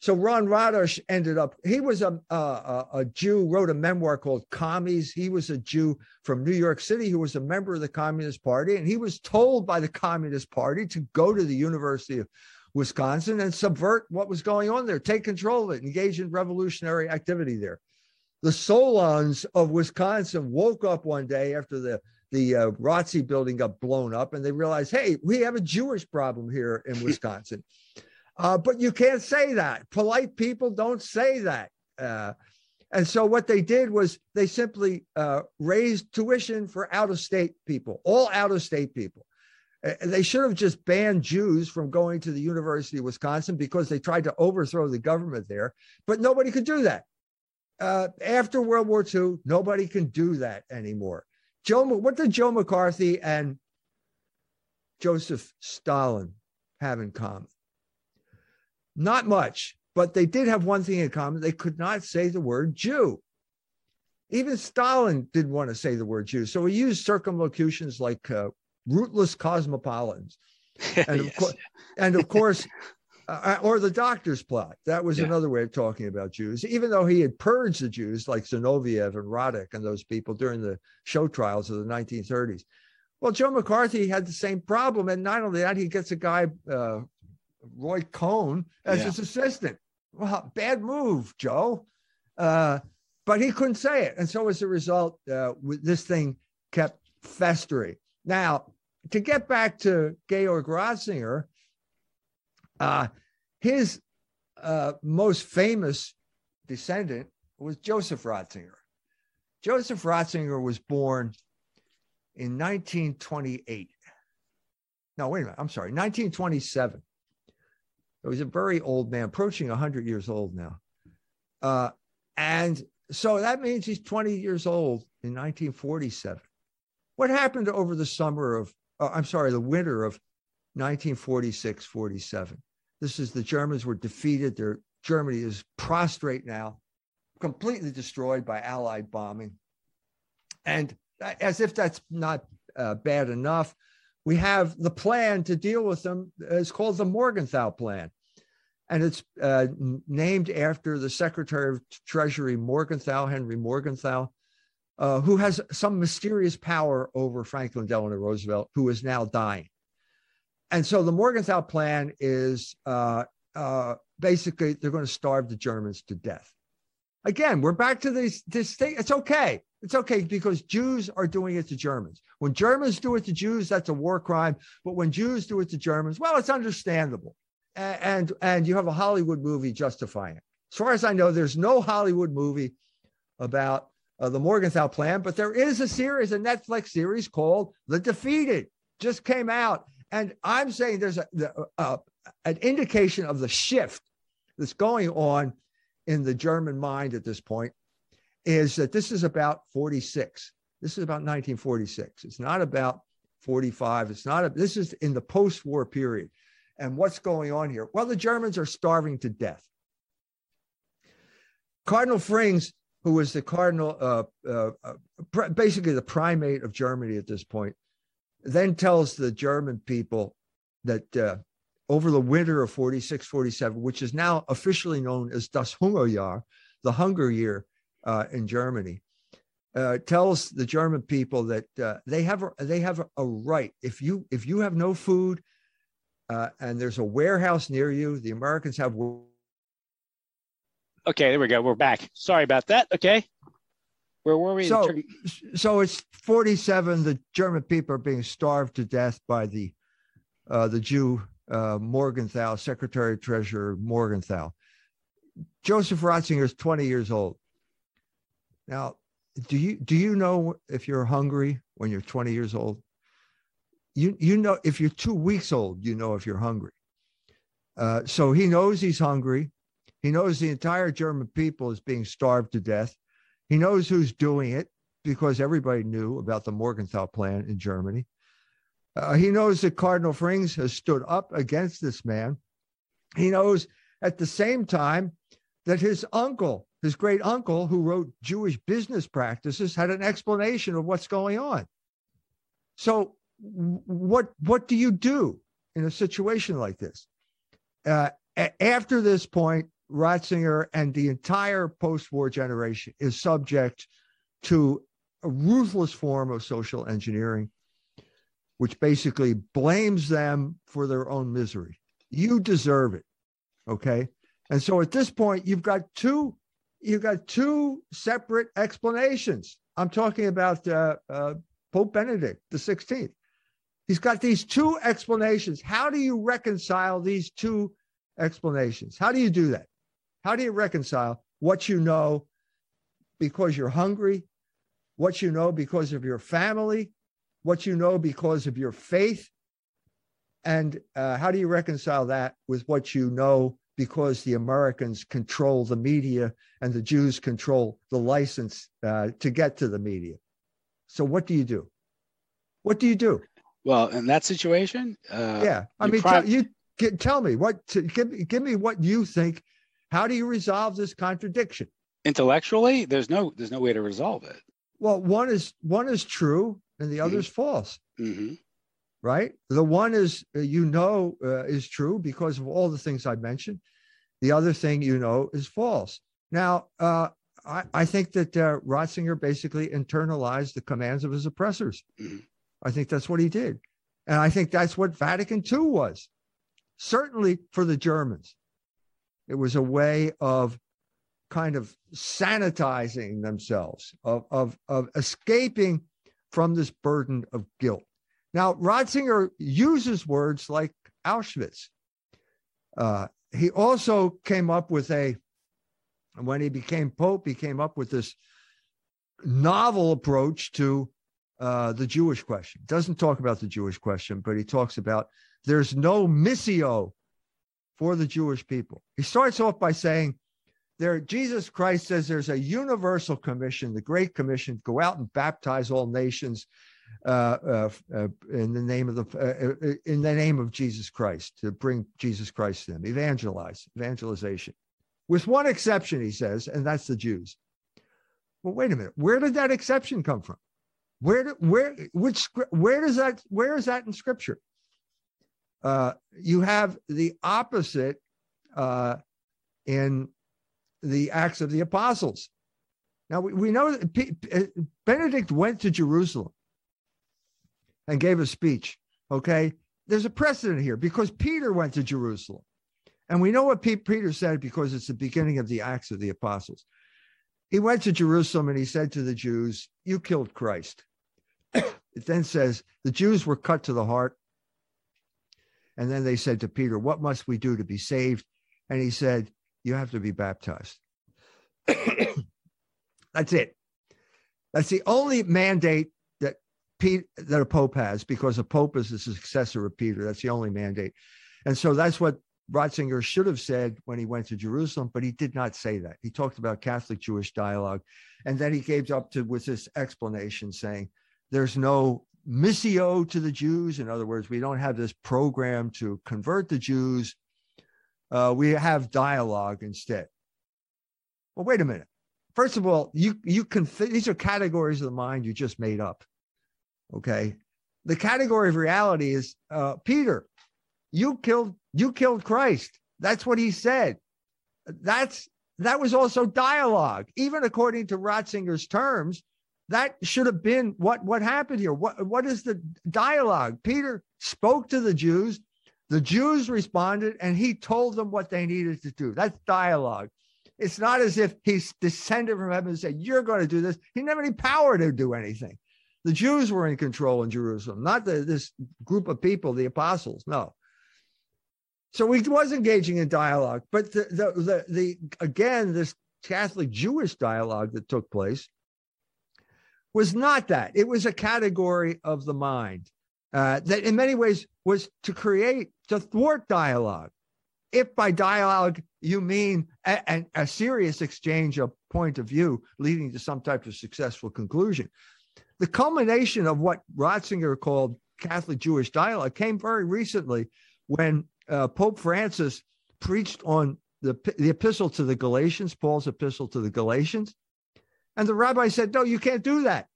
[SPEAKER 2] so Ron Radosh ended up, he was a, a, a, Jew, wrote a memoir called Commies. He was a Jew from New York City who was a member of the Communist Party. And he was told by the Communist Party to go to the University of Wisconsin and subvert what was going on there, take control of it, engage in revolutionary activity there. The Solons of Wisconsin woke up one day after the the uh, ROTC building got blown up, and they realized, hey, we have a Jewish problem here in Wisconsin. Uh, but you can't say that. Polite people don't say that. Uh, and so what they did was they simply uh, raised tuition for out of state people, all out of state people. They should have just banned Jews from going to the University of Wisconsin because they tried to overthrow the government there, but nobody could do that. Uh, after World War II, nobody can do that anymore. Joe, what did Joe McCarthy and Joseph Stalin have in common? Not much, but they did have one thing in common. They could not say the word Jew. Even Stalin didn't want to say the word Jew. So he used circumlocutions like uh, rootless cosmopolitans. And, yes. of, co- and of course, uh, or the doctor's plot. That was yeah. another way of talking about Jews, even though he had purged the Jews like Zinoviev and Radek and those people during the show trials of the 1930s. Well, Joe McCarthy had the same problem. And not only that, he gets a guy, uh, Roy Cohn as yeah. his assistant. Well, bad move, Joe. Uh, but he couldn't say it. And so as a result, uh, this thing kept festering. Now, to get back to Georg Ratzinger, uh, his uh, most famous descendant was Joseph Ratzinger. Joseph Ratzinger was born in 1928. No, wait a minute. I'm sorry, 1927. He was a very old man, approaching 100 years old now. Uh, and so that means he's 20 years old in 1947. What happened over the summer of, uh, I'm sorry, the winter of 1946 47? This is the Germans were defeated. Their Germany is prostrate now, completely destroyed by Allied bombing. And as if that's not uh, bad enough, we have the plan to deal with them. It's called the Morgenthau Plan. And it's uh, named after the Secretary of Treasury Morgenthau, Henry Morgenthau, uh, who has some mysterious power over Franklin Delano Roosevelt, who is now dying. And so the Morgenthau plan is uh, uh, basically they're going to starve the Germans to death. Again, we're back to this, this thing. It's okay. It's okay because Jews are doing it to Germans. When Germans do it to Jews, that's a war crime. But when Jews do it to Germans, well, it's understandable. And, and, and you have a Hollywood movie justifying it. As far as I know, there's no Hollywood movie about uh, the Morgenthau plan, but there is a series, a Netflix series called The Defeated, just came out. And I'm saying there's a, a, an indication of the shift that's going on in the German mind at this point is that this is about 46. This is about 1946. It's not about 45. It's not, a, this is in the post war period. And what's going on here? Well, the Germans are starving to death. Cardinal Frings, who was the cardinal, uh, uh, uh, basically the primate of Germany at this point, then tells the German people that uh, over the winter of 46, 47, which is now officially known as Das Hungerjahr, the hunger year uh, in Germany, uh, tells the German people that uh, they have a, they have a right if you if you have no food uh, and there's a warehouse near you, the Americans have.
[SPEAKER 1] Okay, there we go. We're back. Sorry about that. Okay. Where were we?
[SPEAKER 2] So, so it's 47. The German people are being starved to death by the uh, the Jew uh, Morgenthau, Secretary Treasurer Morgenthau. Joseph Ratzinger is 20 years old. Now, do you do you know if you're hungry when you're 20 years old? You you know if you're two weeks old, you know if you're hungry. Uh, so he knows he's hungry. He knows the entire German people is being starved to death. He knows who's doing it because everybody knew about the Morgenthau plan in Germany. Uh, he knows that Cardinal Frings has stood up against this man. He knows at the same time that his uncle, his great uncle, who wrote Jewish business practices, had an explanation of what's going on. So, what what do you do in a situation like this? Uh, after this point, Ratzinger and the entire post war generation is subject to a ruthless form of social engineering, which basically blames them for their own misery. You deserve it. Okay. And so at this point, you've got two, you've got two separate explanations. I'm talking about uh, uh, Pope Benedict the 16th. He's got these two explanations. How do you reconcile these two explanations? How do you do that? How do you reconcile what you know because you're hungry, what you know because of your family, what you know because of your faith, and uh, how do you reconcile that with what you know because the Americans control the media and the Jews control the license uh, to get to the media? So, what do you do? What do you do?
[SPEAKER 1] Well, in that situation,
[SPEAKER 2] uh, yeah, I mean, tell, you tell me what to, give, give me what you think. How do you resolve this contradiction?
[SPEAKER 1] Intellectually, there's no there's no way to resolve it.
[SPEAKER 2] Well, one is one is true and the other mm-hmm. is false.
[SPEAKER 1] Mm-hmm
[SPEAKER 2] right? The one is uh, you know uh, is true because of all the things I mentioned. The other thing you know is false. Now, uh, I, I, think that uh, Ratzinger basically internalized the commands of his oppressors. Mm-hmm. I think that's what he did. And I think that's what Vatican II was. Certainly for the Germans, it was a way of kind of sanitizing themselves, of, of, of escaping from this burden of guilt. Now, Ratzinger uses words like Auschwitz. Uh, he also came up with a, when he became Pope, he came up with this novel approach to uh, the Jewish question. Doesn't talk about the Jewish question, but he talks about there's no missio for the Jewish people. He starts off by saying, there, Jesus Christ says there's a universal commission, the Great Commission, go out and baptize all nations uh, uh, uh, in the name of the in the name of Jesus Christ to bring Jesus Christ to them, evangelize, evangelization, with one exception, he says, and that's the Jews. Well, wait a minute, where did that exception come from? Where do, where which where does that where is that in Scripture? Uh, you have the opposite uh, in the Acts of the Apostles. Now we, we know that P- P- Benedict went to Jerusalem and gave a speech. Okay. There's a precedent here because Peter went to Jerusalem. And we know what Peter said because it's the beginning of the Acts of the Apostles. He went to Jerusalem and he said to the Jews, You killed Christ. it then says, The Jews were cut to the heart. And then they said to Peter, What must we do to be saved? And he said, You have to be baptized. That's it. That's the only mandate that Pete, that a pope has because a pope is the successor of Peter. That's the only mandate. And so that's what Ratzinger should have said when he went to Jerusalem, but he did not say that. He talked about Catholic Jewish dialogue. And then he gave up to with this explanation saying there's no missio to the Jews. In other words, we don't have this program to convert the Jews. Uh, we have dialogue instead. Well, wait a minute. First of all, you you can these are categories of the mind you just made up. Okay. The category of reality is uh, Peter, you killed you killed Christ. That's what he said. That's that was also dialogue. Even according to Ratzinger's terms, that should have been what what happened here. What what is the dialogue? Peter spoke to the Jews. The Jews responded, and he told them what they needed to do. That's dialogue. It's not as if he's descended from heaven and said, You're going to do this. He never had any power to do anything. The Jews were in control in Jerusalem, not the, this group of people, the apostles. No. So he was engaging in dialogue, but the, the, the, the again, this Catholic Jewish dialogue that took place was not that. It was a category of the mind uh, that, in many ways, was to create, to thwart dialogue. If by dialogue you mean a, a, a serious exchange of point of view leading to some type of successful conclusion, the culmination of what Ratzinger called Catholic Jewish dialogue came very recently when uh, Pope Francis preached on the, the epistle to the Galatians, Paul's epistle to the Galatians. And the rabbi said, No, you can't do that.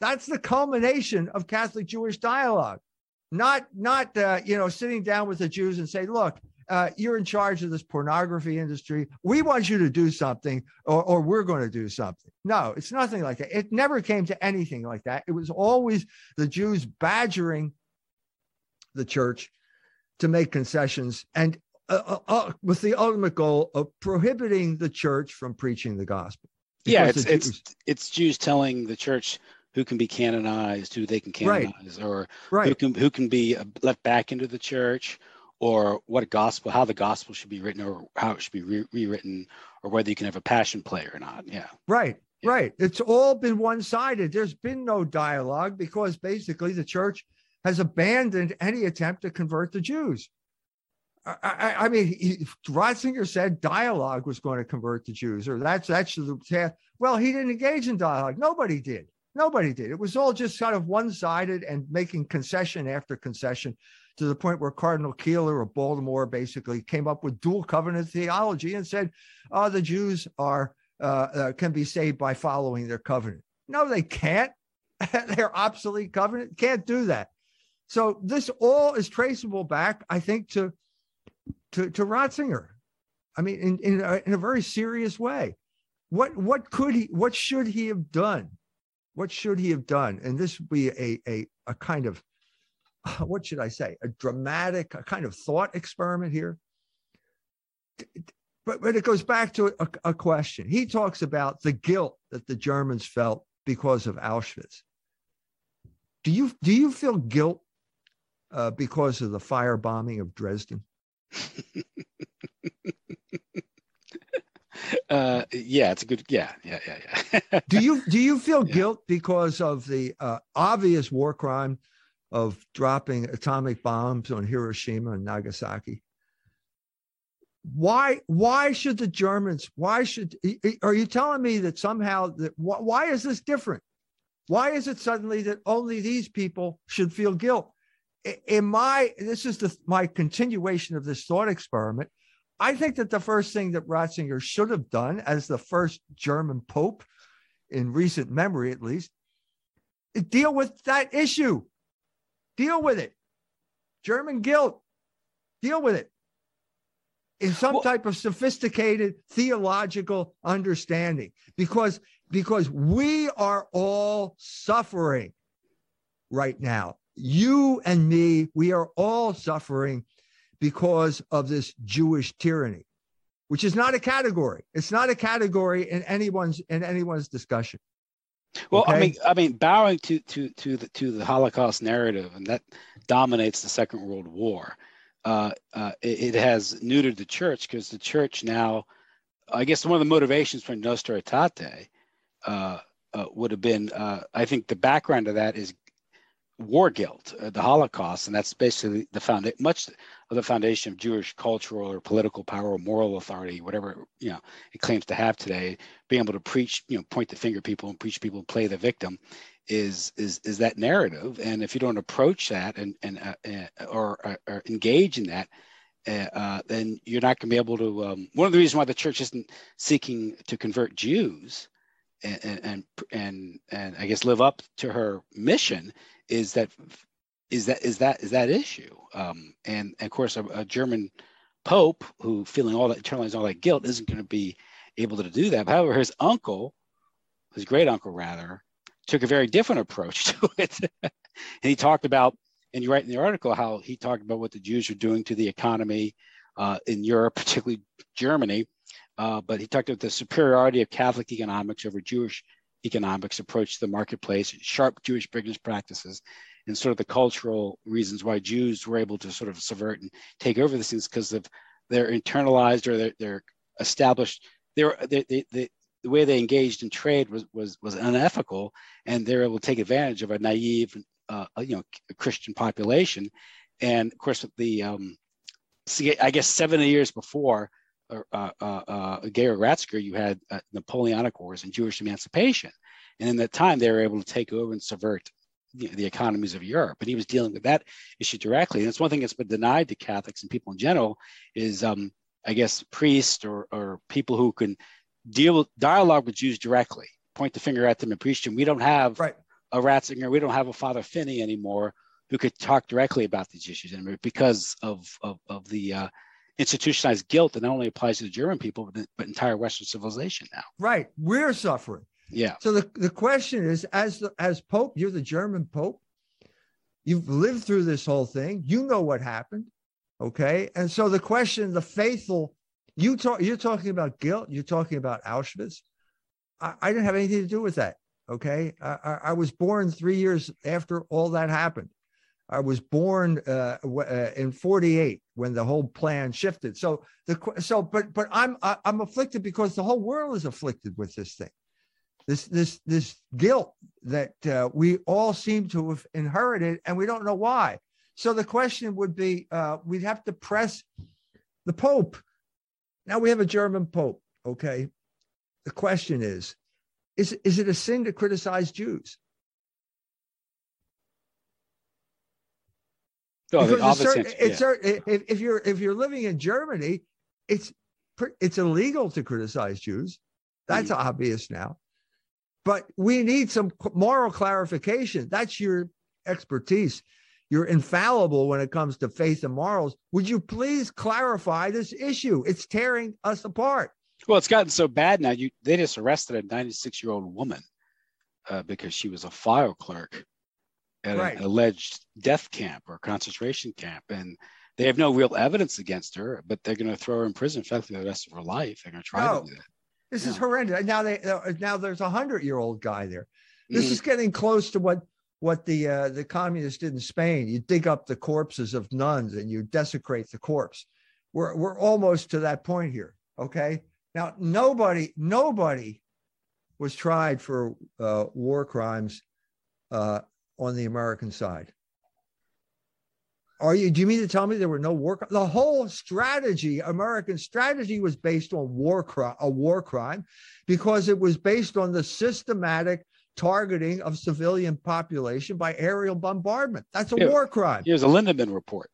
[SPEAKER 2] That's the culmination of Catholic Jewish dialogue. Not, not uh, you know, sitting down with the Jews and say, look, uh, you're in charge of this pornography industry. We want you to do something, or, or we're going to do something. No, it's nothing like that. It never came to anything like that. It was always the Jews badgering the church to make concessions and uh, uh, uh with the ultimate goal of prohibiting the church from preaching the gospel.
[SPEAKER 1] Yeah, it's, it's, it's Jews telling the church who can be canonized, who they can canonize, right. or right. who can who can be uh, let back into the church, or what gospel, how the gospel should be written, or how it should be re- rewritten, or whether you can have a passion play or not. Yeah.
[SPEAKER 2] Right. Yeah. Right. It's all been one-sided. There's been no dialogue because basically the church has abandoned any attempt to convert the Jews. I, I, mean, he, Ratzinger said dialogue was going to convert the Jews, or that's that's the well, he didn't engage in dialogue. Nobody did. Nobody did. It was all just kind of one sided and making concession after concession to the point where Cardinal Keeler of Baltimore basically came up with dual covenant theology and said, oh, the Jews are uh, uh, can be saved by following their covenant. No, they can't. They're obsolete covenant. Can't do that. So this all is traceable back, I think, to to, to Ratzinger. I mean, in, in a, in a very serious way. What what could he? What should he have done? What should he have done? And this would be a, a, a kind of, what should I say, a dramatic, a kind of thought experiment here. But, but it goes back to a, a question. He talks about the guilt that the Germans felt because of Auschwitz. Do you do you feel guilt uh, because of the firebombing of Dresden?
[SPEAKER 1] uh, yeah, it's a good. Yeah, yeah, yeah,
[SPEAKER 2] yeah. do you do you feel yeah. guilt because of the uh, obvious war crime of dropping atomic bombs on Hiroshima and Nagasaki? Why why should the Germans? Why should are you telling me that somehow that why is this different? Why is it suddenly that only these people should feel guilt? In my this is the my continuation of this thought experiment I think that the first thing that Ratzinger should have done as the first German pope in recent memory, at least, deal with that issue. Deal with it. German guilt. Deal with it in some well, type of sophisticated theological understanding because because we are all suffering right now you and me we are all suffering because of this Jewish tyranny, which is not a category. It's not a category in anyone's in anyone's discussion.
[SPEAKER 1] Well, okay? I mean, I mean, bowing to to to the to the Holocaust narrative, and that dominates the Second World War. Uh, uh, it, it, has neutered the church because the church now, I guess, one of the motivations for Nostra Aetate uh, uh would have been, uh, I think, the background of that is war guilt, uh, the Holocaust, and that's basically the found much of the foundation of Jewish cultural or political power or moral authority, whatever you know it claims to have today. Being able to preach, you know, point the finger people and preach people and play the victim, is is is that narrative. And if you don't approach that and and uh, uh, or, or, or, engage in that. Uh, uh then you're not going to be able to. Um, one of the reasons why the church isn't seeking to convert Jews and, and and and I guess live up to her mission is that is that is that is that issue. Um, and, and, of course a, a, german pope who feeling all that internalizing all that guilt isn't going to be able to do that. However his uncle his great uncle rather took a very different approach to it. And he talked about and you write in the article how he talked about what the jews are doing to the economy uh, in europe particularly germany uh, but he talked about the superiority of catholic economics over jewish economics approach to the marketplace, sharp Jewish business practices, and sort of the cultural reasons why Jews were able to sort of subvert and take over these things because of their internalized or their, their established, their, they, they, they, the way they engaged in trade was, was, was unethical, and they're able to take advantage of a naive, uh, you know, Christian population. And of course, the um, I guess 70 years before, uh, uh, uh, Georg Ratzinger, you had uh, Napoleonic Wars and Jewish emancipation. And in that time, they were able to take over and subvert you know, the economies of Europe. And he was dealing with that issue directly. And it's one thing that's been denied to Catholics and people in general is, um, I guess, priests or, or people who can deal with dialogue with Jews directly, point the finger at them and preach to them. We don't have right. a Ratzinger, we don't have a Father Finney anymore who could talk directly about these issues and because of, of, of the uh, institutionalized guilt that not only applies to the German people, but, but entire Western civilization now.
[SPEAKER 2] Right. We're suffering.
[SPEAKER 1] Yeah.
[SPEAKER 2] So the, the question is, as the, as Pope, you're the German Pope. You've lived through this whole thing. You know what happened. Okay. And so the question, the faithful, you talk, you're talking about guilt. You're talking about Auschwitz. I, I didn't have anything to do with that. Okay. I, I, was born three years after all that happened. I was born uh, uh, in 48 when the whole plan shifted. So the so but but I'm I'm afflicted because the whole world is afflicted with this thing. This this this guilt that uh, we all seem to have inherited and we don't know why. So the question would be uh, we'd have to press the pope. Now we have a german pope okay? The question is is, is it a sin to criticize jews
[SPEAKER 1] because
[SPEAKER 2] it's certain, it's yeah. certain, if, if you're if you're living in germany it's it's illegal to criticize jews that's mm. obvious now but we need some moral clarification. That's your expertise. You're infallible when it comes to faith and morals. Would you please clarify this issue? It's tearing us apart.
[SPEAKER 1] Well, it's gotten so bad now. You they just arrested a 96 year old woman uh, because she was a file clerk at right. an alleged death camp or concentration camp, and they have no real evidence against her. But they're going to throw her in prison for the rest of her life. They're going to try no. to do that.
[SPEAKER 2] This yeah. is horrendous. Now they uh, now there's a hundred year old guy there. This mm-hmm. is getting close to what what the uh, the communists did in Spain. You dig up the corpses of nuns and you desecrate the corpse. We're we're almost to that point here. Okay. Now nobody nobody was tried for uh, war crimes uh, on the American side. Are you? Do you mean to tell me there were no war? The whole strategy, American strategy, was based on war crime, a war crime, because it was based on the systematic targeting of civilian population by aerial bombardment. That's a yeah, war crime.
[SPEAKER 1] Here's a Lindemann report.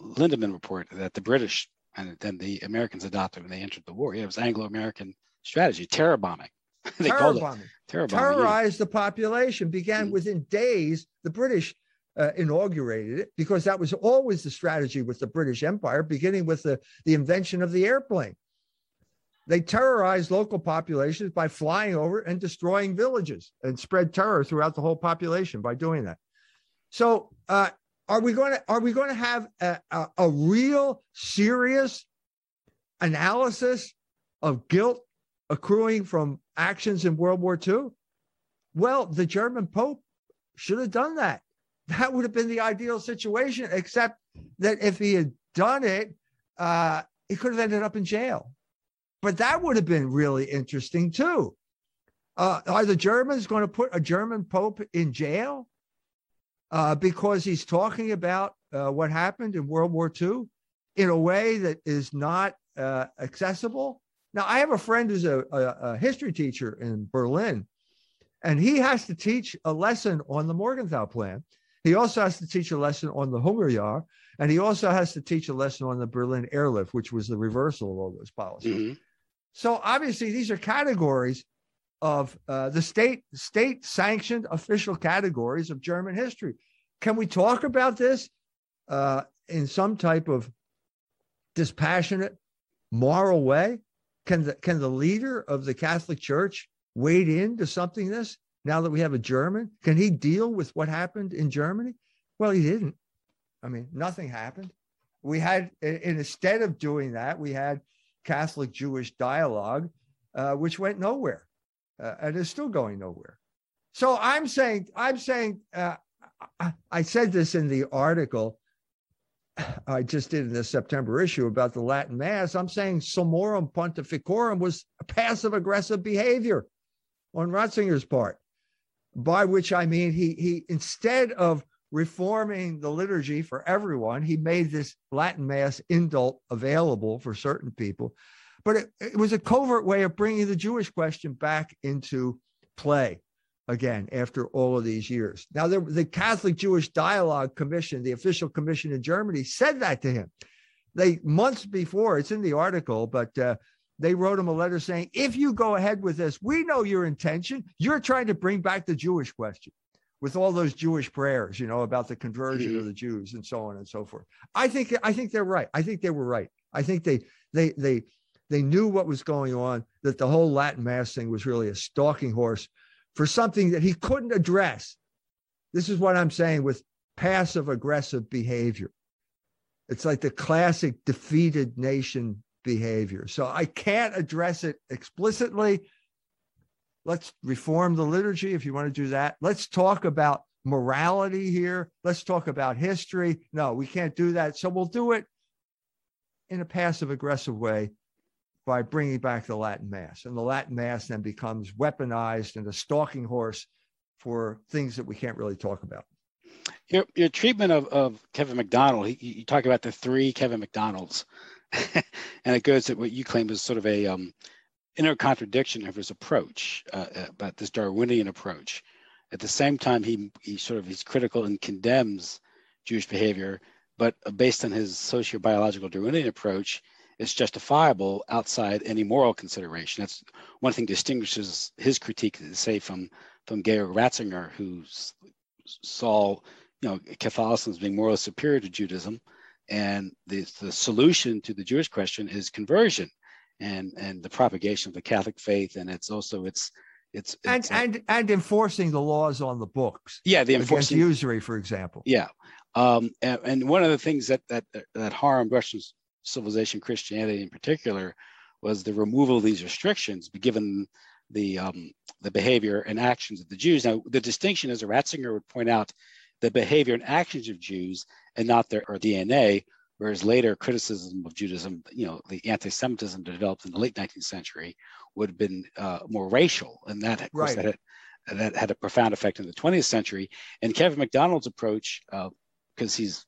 [SPEAKER 1] Lindemann report that the British and then the Americans adopted when they entered the war. Yeah, it was Anglo-American strategy, terror bombing.
[SPEAKER 2] they terror bombing. Terror bombing. Terrorize yeah. the population began mm-hmm. within days. The British uh, inaugurated it because that was always the strategy with the British Empire, beginning with the, the invention of the airplane. They terrorized local populations by flying over and destroying villages and spread terror throughout the whole population by doing that. So, uh, are we going to are we going to have a, a, a real serious analysis of guilt accruing from actions in World War II? Well, the German Pope should have done that that would have been the ideal situation, except that if he had done it, uh, he could have ended up in jail. But that would have been really interesting too. Uh, are the Germans going to put a German pope in jail uh, because he's talking about uh, what happened in World War II in a way that is not uh, accessible? Now, I have a friend who's a, a, a history teacher in Berlin, and he has to teach a lesson on the Morgenthau Plan. He also has to teach a lesson on the Hungerjahr, and he also has to teach a lesson on the Berlin airlift, which was the reversal of all those policies. Mm-hmm. So obviously, these are categories of uh, the state state sanctioned official categories of German history. Can we talk about this uh, in some type of dispassionate, moral way? Can the can the leader of the Catholic Church wade into something this? now that we have a German? Can he deal with what happened in Germany? Well, he didn't. I mean, nothing happened. We had, instead of doing that, we had Catholic Jewish dialogue, uh, which went nowhere uh, and is still going nowhere. So I'm saying, I'm saying, uh, I, I said this in the article I just did in the September issue about the Latin Mass. I'm saying Summorum Pontificum was passive aggressive behavior on Ratzinger's part by which I mean he he instead of reforming the liturgy for everyone, he made this Latin Mass indult available for certain people. But it, it was a covert way of bringing the Jewish question back into play again after all of these years. Now, the, the Catholic Jewish Dialogue Commission, the official commission in Germany, said that to him. They months before, it's in the article, but uh, they wrote him a letter saying, if you go ahead with this, we know your intention. You're trying to bring back the Jewish question, with all those Jewish prayers, you know, about the conversion mm-hmm. of the Jews and so on and so forth. I think I think they're right. I think they were right. I think they they they they knew what was going on, that the whole Latin mass thing was really a stalking horse for something that he couldn't address. This is what I'm saying with passive aggressive behavior. It's like the classic defeated nation behavior. So I can't address it explicitly. Let's reform the liturgy if you want to do that. Let's talk about morality here. Let's talk about history. No, we can't do that. So we'll do it in a passive aggressive way by bringing back the Latin Mass. And the Latin Mass then becomes weaponized and a stalking horse for things that we can't really talk about.
[SPEAKER 1] Your, your treatment of, of Kevin MacDonald, he, you talk about the three Kevin MacDonalds, and it goes to what you claim is sort of a um, inner contradiction of his approach, uh, uh, about this Darwinian approach. At the same time, he, he sort of he's critical and condemns Jewish behavior, but based on his socio-biological Darwinian approach, it's justifiable outside any moral consideration. That's one thing distinguishes his critique, say, from from Georg Ratzinger, who saw you know Catholicism as being morally superior to Judaism, and the the solution to the Jewish question is conversion, and and the propagation of the Catholic faith, and it's also it's it's,
[SPEAKER 2] it's and and and enforcing the laws on the books.
[SPEAKER 1] Yeah, the enforcing
[SPEAKER 2] usury, for example.
[SPEAKER 1] Yeah, um, and, and, one of the things that that that harmed Russian civilization, Christianity in particular, was the removal of these restrictions, given the um, the behavior and actions of the Jews. Now, the distinction, as Ratzinger would point out, the behavior and actions of Jews and not their or DNA. Whereas later criticism of Judaism, you know, the anti-Semitism developed in the late 19th century would have been uh, more racial, and that, of course, right. that, had, that had a profound effect in the 20th century. And Kevin MacDonald's approach, because uh, he's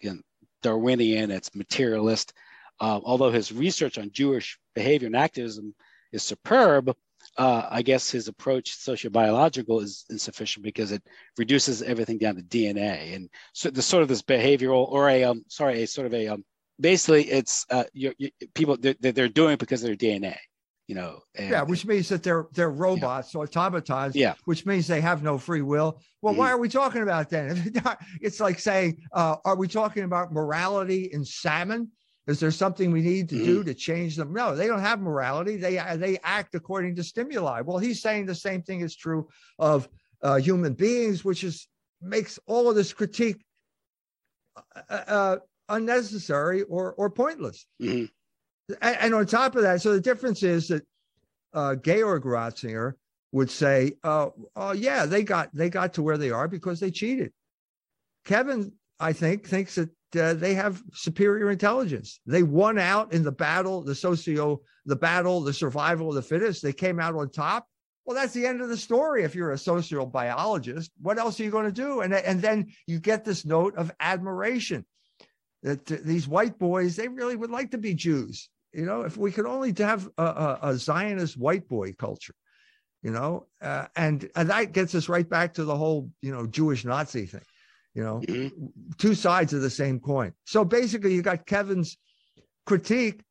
[SPEAKER 1] again Darwinian, it's materialist. Uh, although his research on Jewish behavior and activism is superb, uh, I guess his approach, sociobiological, is insufficient because it reduces everything down to DNA and so the sort of this behavioral or a um, sorry, a sort of a um, basically it's uh, you, you, people they're, they're doing it because of their DNA you know.
[SPEAKER 2] And, yeah, which means that they're they're robots or automatons.
[SPEAKER 1] Yeah,
[SPEAKER 2] which means they have no free will. Well, mm-hmm. why are we talking about that? it's like saying, uh, are we talking about morality in salmon? Is there something we need to mm-hmm. do to change them? No, they don't have morality. They they act according to stimuli. Well, he's saying the same thing is true of uh, human beings, which is makes all of this critique uh, uh unnecessary or or pointless. Mm-hmm and, on top of that, so the difference is that uh, Georg Ratzinger would say, uh, "Oh yeah, they got they got to where they are because they cheated." Kevin, I think, thinks that uh, they have superior intelligence. They won out in the battle, the socio, the battle, the survival of the fittest. They came out on top. Well, that's the end of the story. If you're a social biologist, what else are you going to do? And and then you get this note of admiration that these white boys they really would like to be Jews you know, if we could only have a, a, a Zionist white boy culture, you know, uh, and and that gets us right back to the whole, you know, Jewish Nazi thing, you know, mm-hmm. two sides of the same coin. So basically, you got Kevin's critique.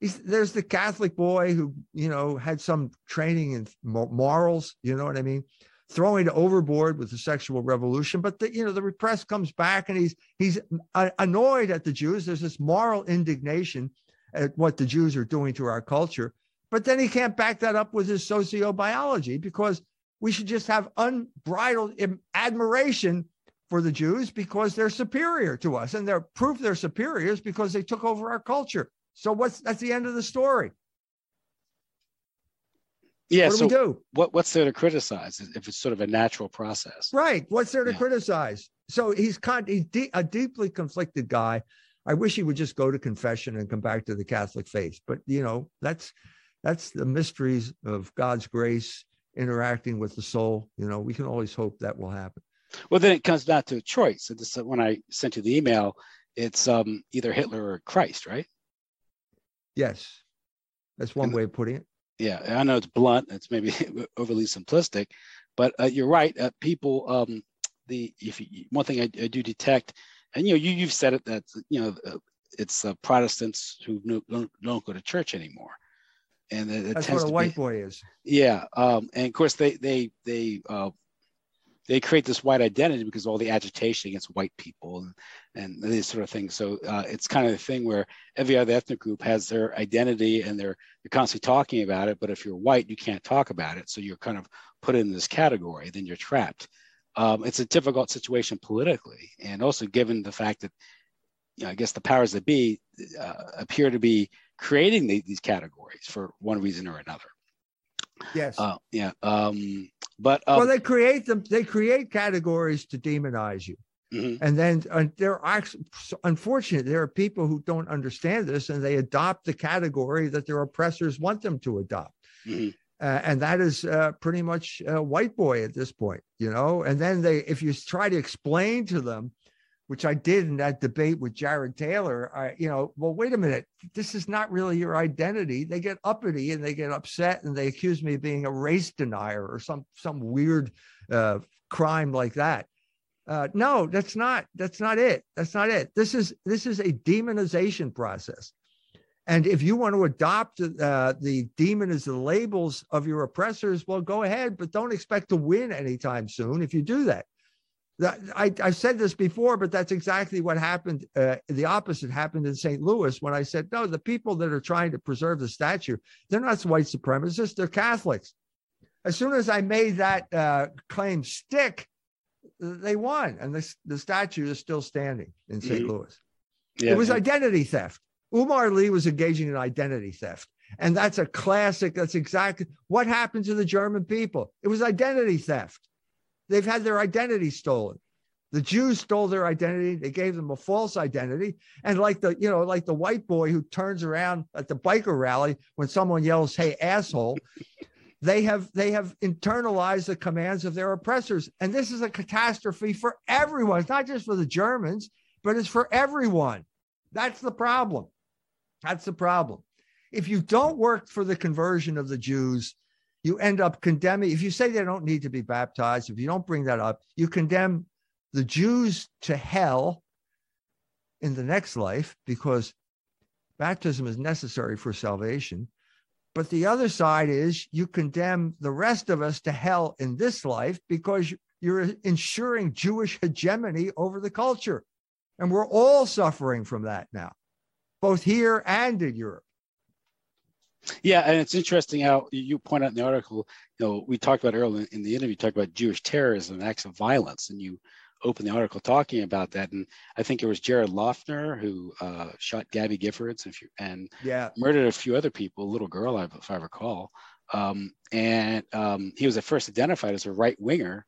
[SPEAKER 2] He's, there's the Catholic boy who, you know, had some training in morals. You know what I mean? Throwing it overboard with the sexual revolution, but the you know the repressed comes back and he's he's annoyed at the Jews. There's this moral indignation at what the Jews are doing to our culture. But then he can't back that up with his sociobiology because we should just have unbridled admiration for the Jews because they're superior to us. And they're proof they're superiors because they took over our culture. So what's that's the end of the story.
[SPEAKER 1] Yeah.
[SPEAKER 2] What do
[SPEAKER 1] so
[SPEAKER 2] we do?
[SPEAKER 1] What, what's there to criticize if it's sort of a natural process?
[SPEAKER 2] Right. What's there to yeah. criticize? So he's, con- he's de- a deeply conflicted guy. I wish he would just go to confession and come back to the Catholic faith. But you know, that's that's the mysteries of God's grace interacting with the soul. You know, we can always hope that will happen.
[SPEAKER 1] Well, then it comes back to a choice. This, when I sent you the email, it's um, either Hitler or Christ, right?
[SPEAKER 2] Yes, that's one and, way of putting it.
[SPEAKER 1] Yeah, I know it's blunt. It's maybe overly simplistic, but uh, you're right. Uh, people, um, the if you, one thing I, I do detect and you know you you've said it that you know uh, it's uh, Protestants who don't, don't go to church anymore, and it,
[SPEAKER 2] that's what a white be, boy is.
[SPEAKER 1] Yeah, um, and of course they they they uh, they create this white identity because of all the agitation against white people and, and these sort of things. So uh, it's kind of the thing where every other ethnic group has their identity and they're, they're constantly talking about it. But if you're white, you can't talk about it. So you're kind of put in this category, then you're trapped. Um, it's a difficult situation politically. And also given the fact that, you know, I guess the powers that be uh, appear to be creating the, these categories for one reason or another.
[SPEAKER 2] Yes. Uh,
[SPEAKER 1] yeah. Um, but um,
[SPEAKER 2] well, they create them. They create categories to demonize you, mm-hmm. and then uh, there are unfortunately there are people who don't understand this, and they adopt the category that their oppressors want them to adopt. Mm-hmm. Uh, and that is uh, pretty much a white boy at this point, you know. And then they, if you try to explain to them which I did in that debate with Jared Taylor, I, you know, well, wait a minute, this is not really your identity. They get uppity and they get upset and they accuse me of being a race denier or some some weird uh, crime like that. Uh, no, that's not that's not it. That's not it. This is this is a demonization process. And if you want to adopt uh, the demon as the labels of your oppressors, well, go ahead, but don't expect to win anytime soon if you do that. I, I said this before, but that's exactly what happened. Uh, the opposite happened in St. Louis when I said, no, the people that are trying to preserve the statue, they're not white supremacists, they're Catholics. As soon as I made that uh, claim stick, they won, and the, the statue is still standing in saint mm-hmm. Louis. Yeah, it was identity theft. Umar Lee was engaging in identity theft. And that's a classic. That's exactly what happened to the German people. It was identity theft. They've had their identity stolen. The Jews stole their identity. They gave them a false identity. And like the, you know, like the white boy who turns around at the biker rally when someone yells, hey, asshole, they have they have internalized the commands of their oppressors. And this is a catastrophe for everyone. It's not just for the Germans, but it's for everyone. That's the problem. That's the problem. If you don't work for the conversion of the Jews, you end up condemning, if you say they don't need to be baptized, if you don't bring that up, you condemn the Jews to hell in the next life because baptism is necessary for salvation. But the other side is you condemn the rest of us to hell in this life because you're ensuring Jewish hegemony over the culture. And we're all suffering from that now, both here and in Europe.
[SPEAKER 1] Yeah, and it's interesting how you point out in the article, you know, we talked about earlier in the interview, talked about Jewish terrorism, acts of violence, and you open the article talking about that. And I think it was Jared Loughner who uh, shot Gabby Giffords and, and
[SPEAKER 2] yeah.
[SPEAKER 1] murdered a few other people, a little girl, if I recall. Um, and um, he was at first identified as a right winger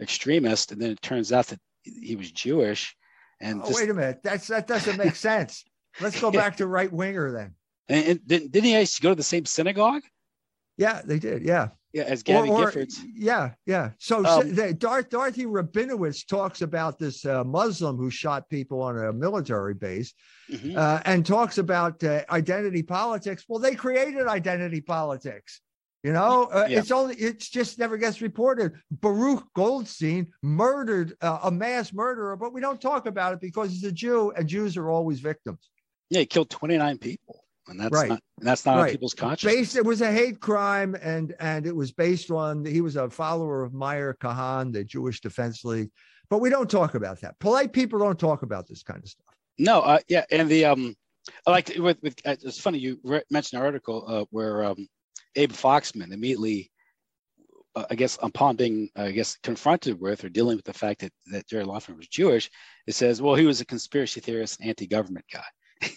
[SPEAKER 1] extremist, and then it turns out that he was Jewish. And
[SPEAKER 2] oh, just, wait a minute, that's that doesn't make sense. Let's go back to right winger then.
[SPEAKER 1] And, and didn't, didn't he actually go to the same synagogue?
[SPEAKER 2] Yeah, they did. Yeah.
[SPEAKER 1] Yeah, as Gabby or, or, Giffords.
[SPEAKER 2] Yeah, yeah. So, um, so Darth, Dorothy Rabinowitz talks about this uh, Muslim who shot people on a military base mm-hmm. uh, and talks about uh, identity politics. Well, they created identity politics. You know, uh, yeah. it's only it's just never gets reported. Baruch Goldstein murdered uh, a mass murderer, but we don't talk about it because he's a Jew, and Jews are always victims.
[SPEAKER 1] Yeah, he killed twenty nine people and that's right. not that's not right. people's conscience.
[SPEAKER 2] Based, it was a hate crime, and and it was based on he was a follower of Meir Kahane, the Jewish Defense League. But we don't talk about that. Polite people don't talk about this kind of stuff.
[SPEAKER 1] No, uh, yeah, and the um, I like with with uh, it's funny you re- mentioned an article uh, where um, Abe Foxman immediately. Uh, I guess upon being, I guess, confronted with or dealing with the fact that, that Jerry Loughner was Jewish, it says, well, he was a conspiracy theorist, anti-government guy.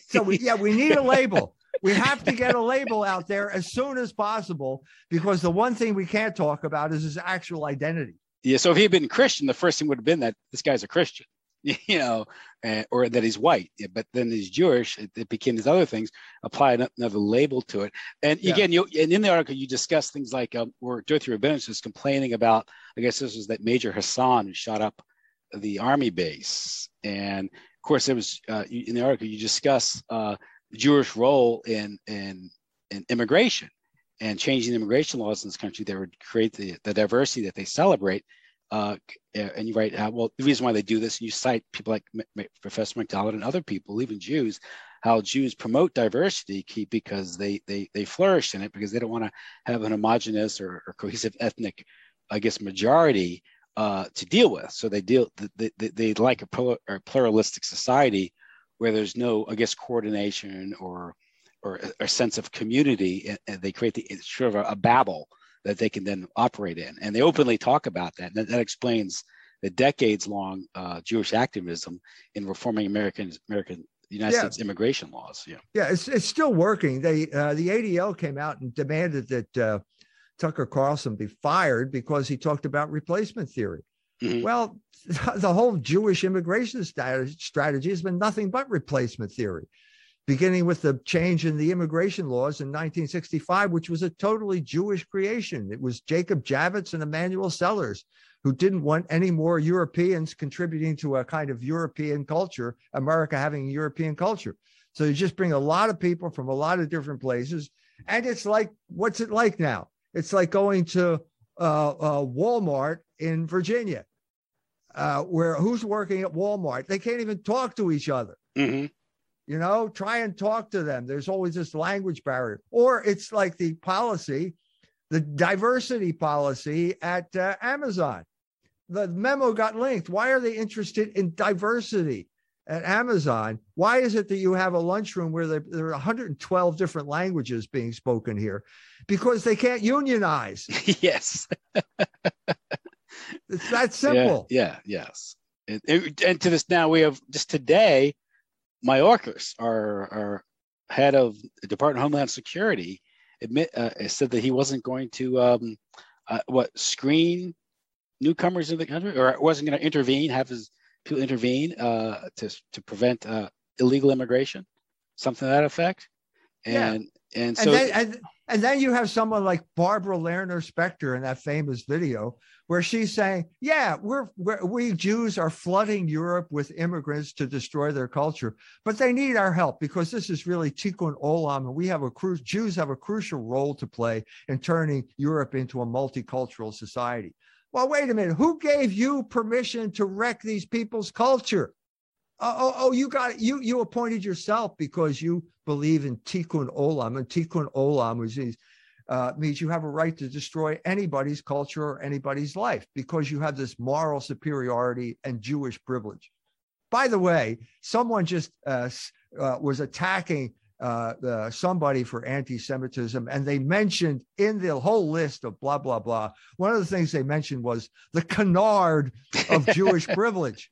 [SPEAKER 2] So we, yeah, we need a label we have to get a label out there as soon as possible because the one thing we can't talk about is his actual identity.
[SPEAKER 1] Yeah. So if he had been Christian, the first thing would have been that this guy's a Christian, you know, uh, or that he's white. Yeah, but then he's Jewish. It, it, became these other things. Apply another label to it. And yeah. again, you and in the article you discuss things like um, where Dorothy Rabinowitz is complaining about. I guess this was that Major Hassan who shot up the army base, and of course, it was uh, in the article you discuss uh, Jewish role in in in immigration and changing the immigration laws in this country that would create the, the diversity that they celebrate. Uh, and you write, well, the reason why they do this, and you cite people like M- M- Professor MacDonald and other people, even Jews, how Jews promote diversity because they they they flourish in it because they don't want to have an homogenous or, or cohesive ethnic, I guess, majority uh, to deal with. So they deal they, they, they like a, a pluralistic society where there's no, I guess, coordination or or a, a sense of community, and they create the sort of a, a, babel that they can then operate in. And they openly talk about that. And that, that explains the decades-long uh, Jewish activism in reforming American American United yeah. States immigration laws. Yeah,
[SPEAKER 2] yeah, it's it's still working. They uh, the ADL came out and demanded that uh, Tucker Carlson be fired because he talked about replacement theory. Mm-hmm. Well, the whole Jewish immigration strategy has been nothing but replacement theory, beginning with the change in the immigration laws in 1965, which was a totally Jewish creation. It was Jacob Javits and Emanuel Sellers who didn't want any more Europeans contributing to a kind of European culture, America having a European culture. So you just bring a lot of people from a lot of different places. And it's like, what's it like now? It's like going to uh, uh, Walmart in Virginia uh, where who's working at Walmart? They can't even talk to each other. Mm-hmm. You know, try and talk to them. There's always this language barrier. Or it's like the policy, the diversity policy at uh, Amazon. The memo got linked. Why are they interested in diversity at Amazon? Why is it that you have a lunchroom where there, there are 112 different languages being spoken here? Because they can't unionize.
[SPEAKER 1] yes.
[SPEAKER 2] It's that simple.
[SPEAKER 1] Yeah, yeah yes. And, and, to this now, we have just today, Mayorkas, our, our head of the Department of Homeland Security, admit uh, said that he wasn't going to um, uh, what screen newcomers in the country, or wasn't going to intervene, have his people intervene uh, to to prevent uh, illegal immigration, something to that effect. And yeah. and so
[SPEAKER 2] and then, and, and then you have someone like Barbara Lerner Spectre in that famous video where she's saying, "Yeah, we're, we're, we Jews are flooding Europe with immigrants to destroy their culture, but they need our help because this is really tikkun olam, and we have a cru- Jews have a crucial role to play in turning Europe into a multicultural society." Well, wait a minute. Who gave you permission to wreck these people's culture? Oh, oh, oh, you got it. You you appointed yourself because you believe in tikkun olam, and tikkun olam is uh, means you have a right to destroy anybody's culture or anybody's life because you have this moral superiority and Jewish privilege. By the way, someone just uh, uh, was attacking uh, somebody for anti-Semitism, and they mentioned in the whole list of blah blah blah. One of the things they mentioned was the canard of Jewish privilege.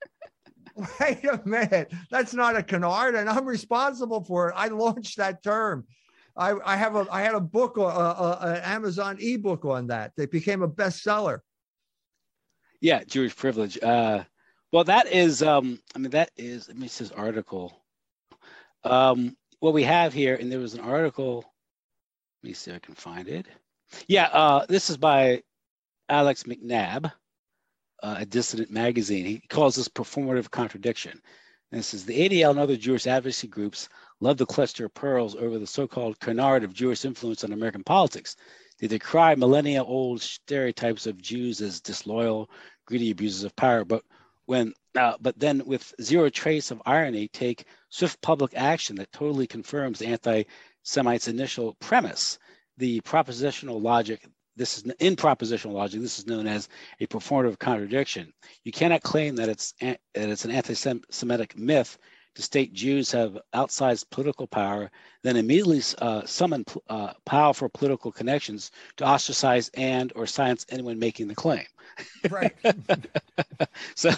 [SPEAKER 2] Wait a minute, that's not a canard, and I'm responsible for it. I launched that term. I, I have a I had a book, uh, uh, an Amazon ebook on that. They became a bestseller.
[SPEAKER 1] Yeah, Jewish privilege. Uh, well, that is. Um, I mean, that is. Let me see this article. Um, what we have here, and there was an article. Let me see if I can find it. Yeah, uh, this is by Alex McNabb, uh, a dissident magazine. He calls this performative contradiction. And this is the ADL and other Jewish advocacy groups love the cluster of pearls over the so-called canard of Jewish influence on American politics. They decry millennia-old stereotypes of Jews as disloyal, greedy abusers of power, but when uh, but then with zero trace of irony, take swift public action that totally confirms the anti-Semites' initial premise. The propositional logic this is in propositional logic. This is known as a performative contradiction. You cannot claim that it's that it's an anti-Semitic myth to state Jews have outsized political power, then immediately uh, summon uh, powerful political connections to ostracize and or silence anyone making the claim.
[SPEAKER 2] Right.
[SPEAKER 1] so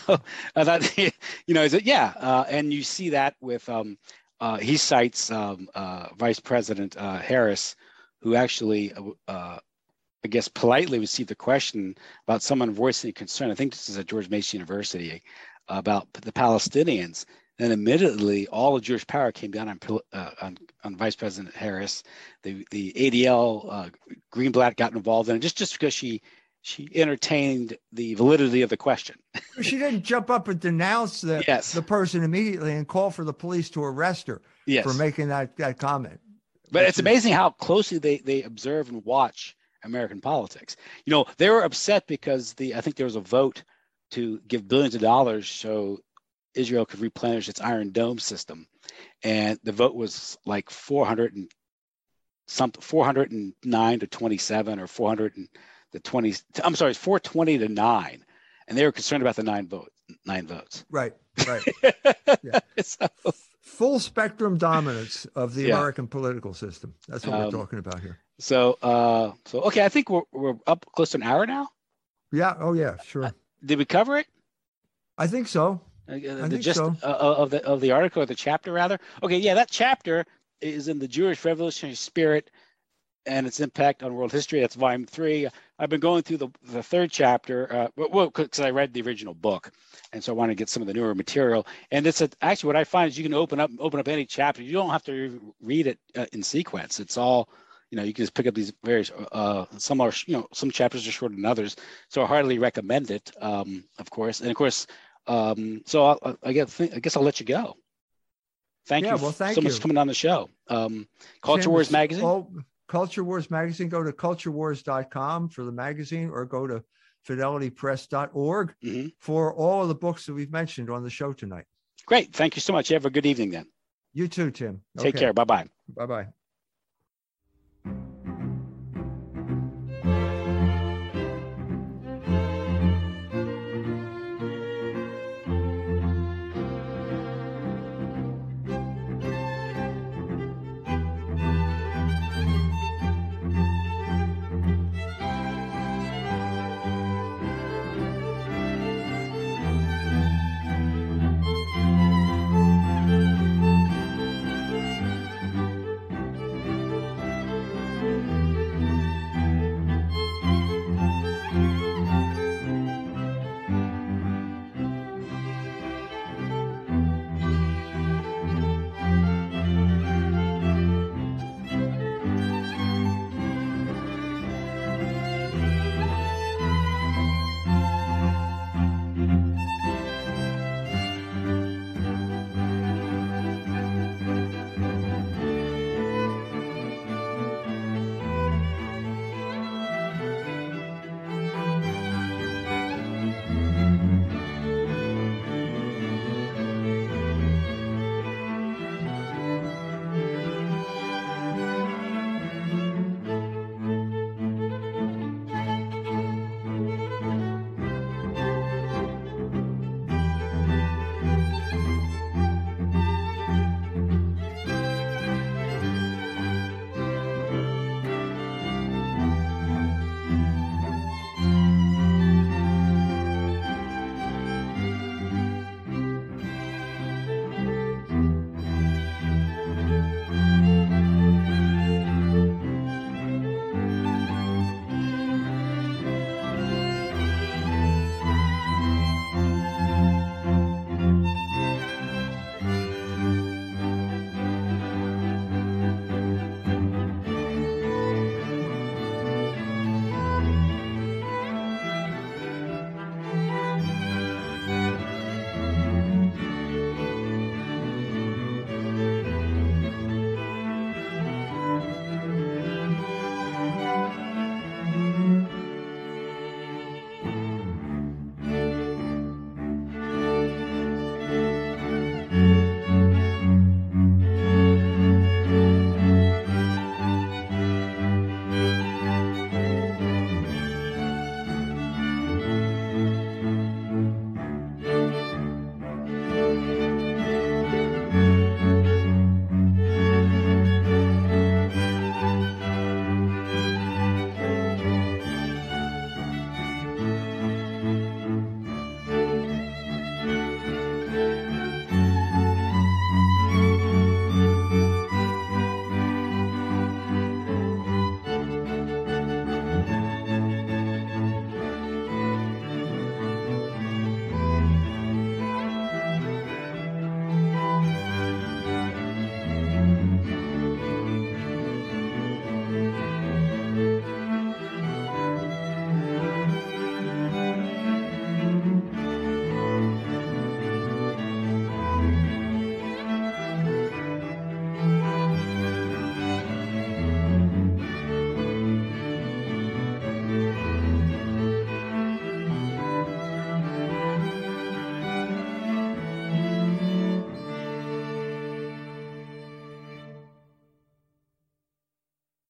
[SPEAKER 1] I thought, you know, is it yeah, uh, and you see that with um, uh, he cites um, uh, Vice President uh, Harris, who actually I guess, politely received a question about someone voicing concern. I think this is at George Mason University about the Palestinians. And admittedly, all of Jewish power came down on, uh, on, on, Vice President Harris. The, the ADL, uh, Greenblatt got involved in it just, just because she she entertained the validity of the question.
[SPEAKER 2] she didn't jump up and denounce the, yes. the person immediately and call for the police to arrest her yes. for making that, that comment.
[SPEAKER 1] But it's amazing how closely they, they observe and watch American politics. You know, they were upset because the I think there was a vote to give billions of dollars so Israel could replenish its Iron Dome system, and the vote was like 400 and something 409 to 27 or 400 and the 20 I'm sorry, it's 420 to 9. and they were concerned about the nine vote nine votes.
[SPEAKER 2] Right, right.
[SPEAKER 1] yeah. so,
[SPEAKER 2] Full spectrum dominance of the yeah. American political system. That's what um, we're talking about here.
[SPEAKER 1] So, uh, so okay, I think we're we're up close to an hour now.
[SPEAKER 2] Yeah. Oh, yeah. Sure. Uh,
[SPEAKER 1] did we cover it?
[SPEAKER 2] I think so.
[SPEAKER 1] Uh, the gist so. of the of the article or the chapter rather. Okay, yeah, that chapter is in the Jewish revolutionary spirit and its impact on world history. That's volume three. I've been going through the, the third chapter, uh, well, because I read the original book, and so I want to get some of the newer material. And it's a, actually what I find is you can open up open up any chapter. You don't have to read it uh, in sequence. It's all, you know, you can just pick up these various. Uh, some are, you know, some chapters are shorter than others, so I hardly recommend it, um, of course. And of course, um, so I, I guess I guess I'll let you go. Thank yeah, you well, thank so you. much for coming on the show. Um, Culture Wars Magazine.
[SPEAKER 2] Oh, Culture Wars Magazine. Go to culturewars.com for the magazine or go to fidelitypress.org mm-hmm. for all of the books that we've mentioned on the show tonight.
[SPEAKER 1] Great. Thank you so much. You have a good evening then.
[SPEAKER 2] You too, Tim.
[SPEAKER 1] Take okay. care. Bye bye.
[SPEAKER 2] Bye bye.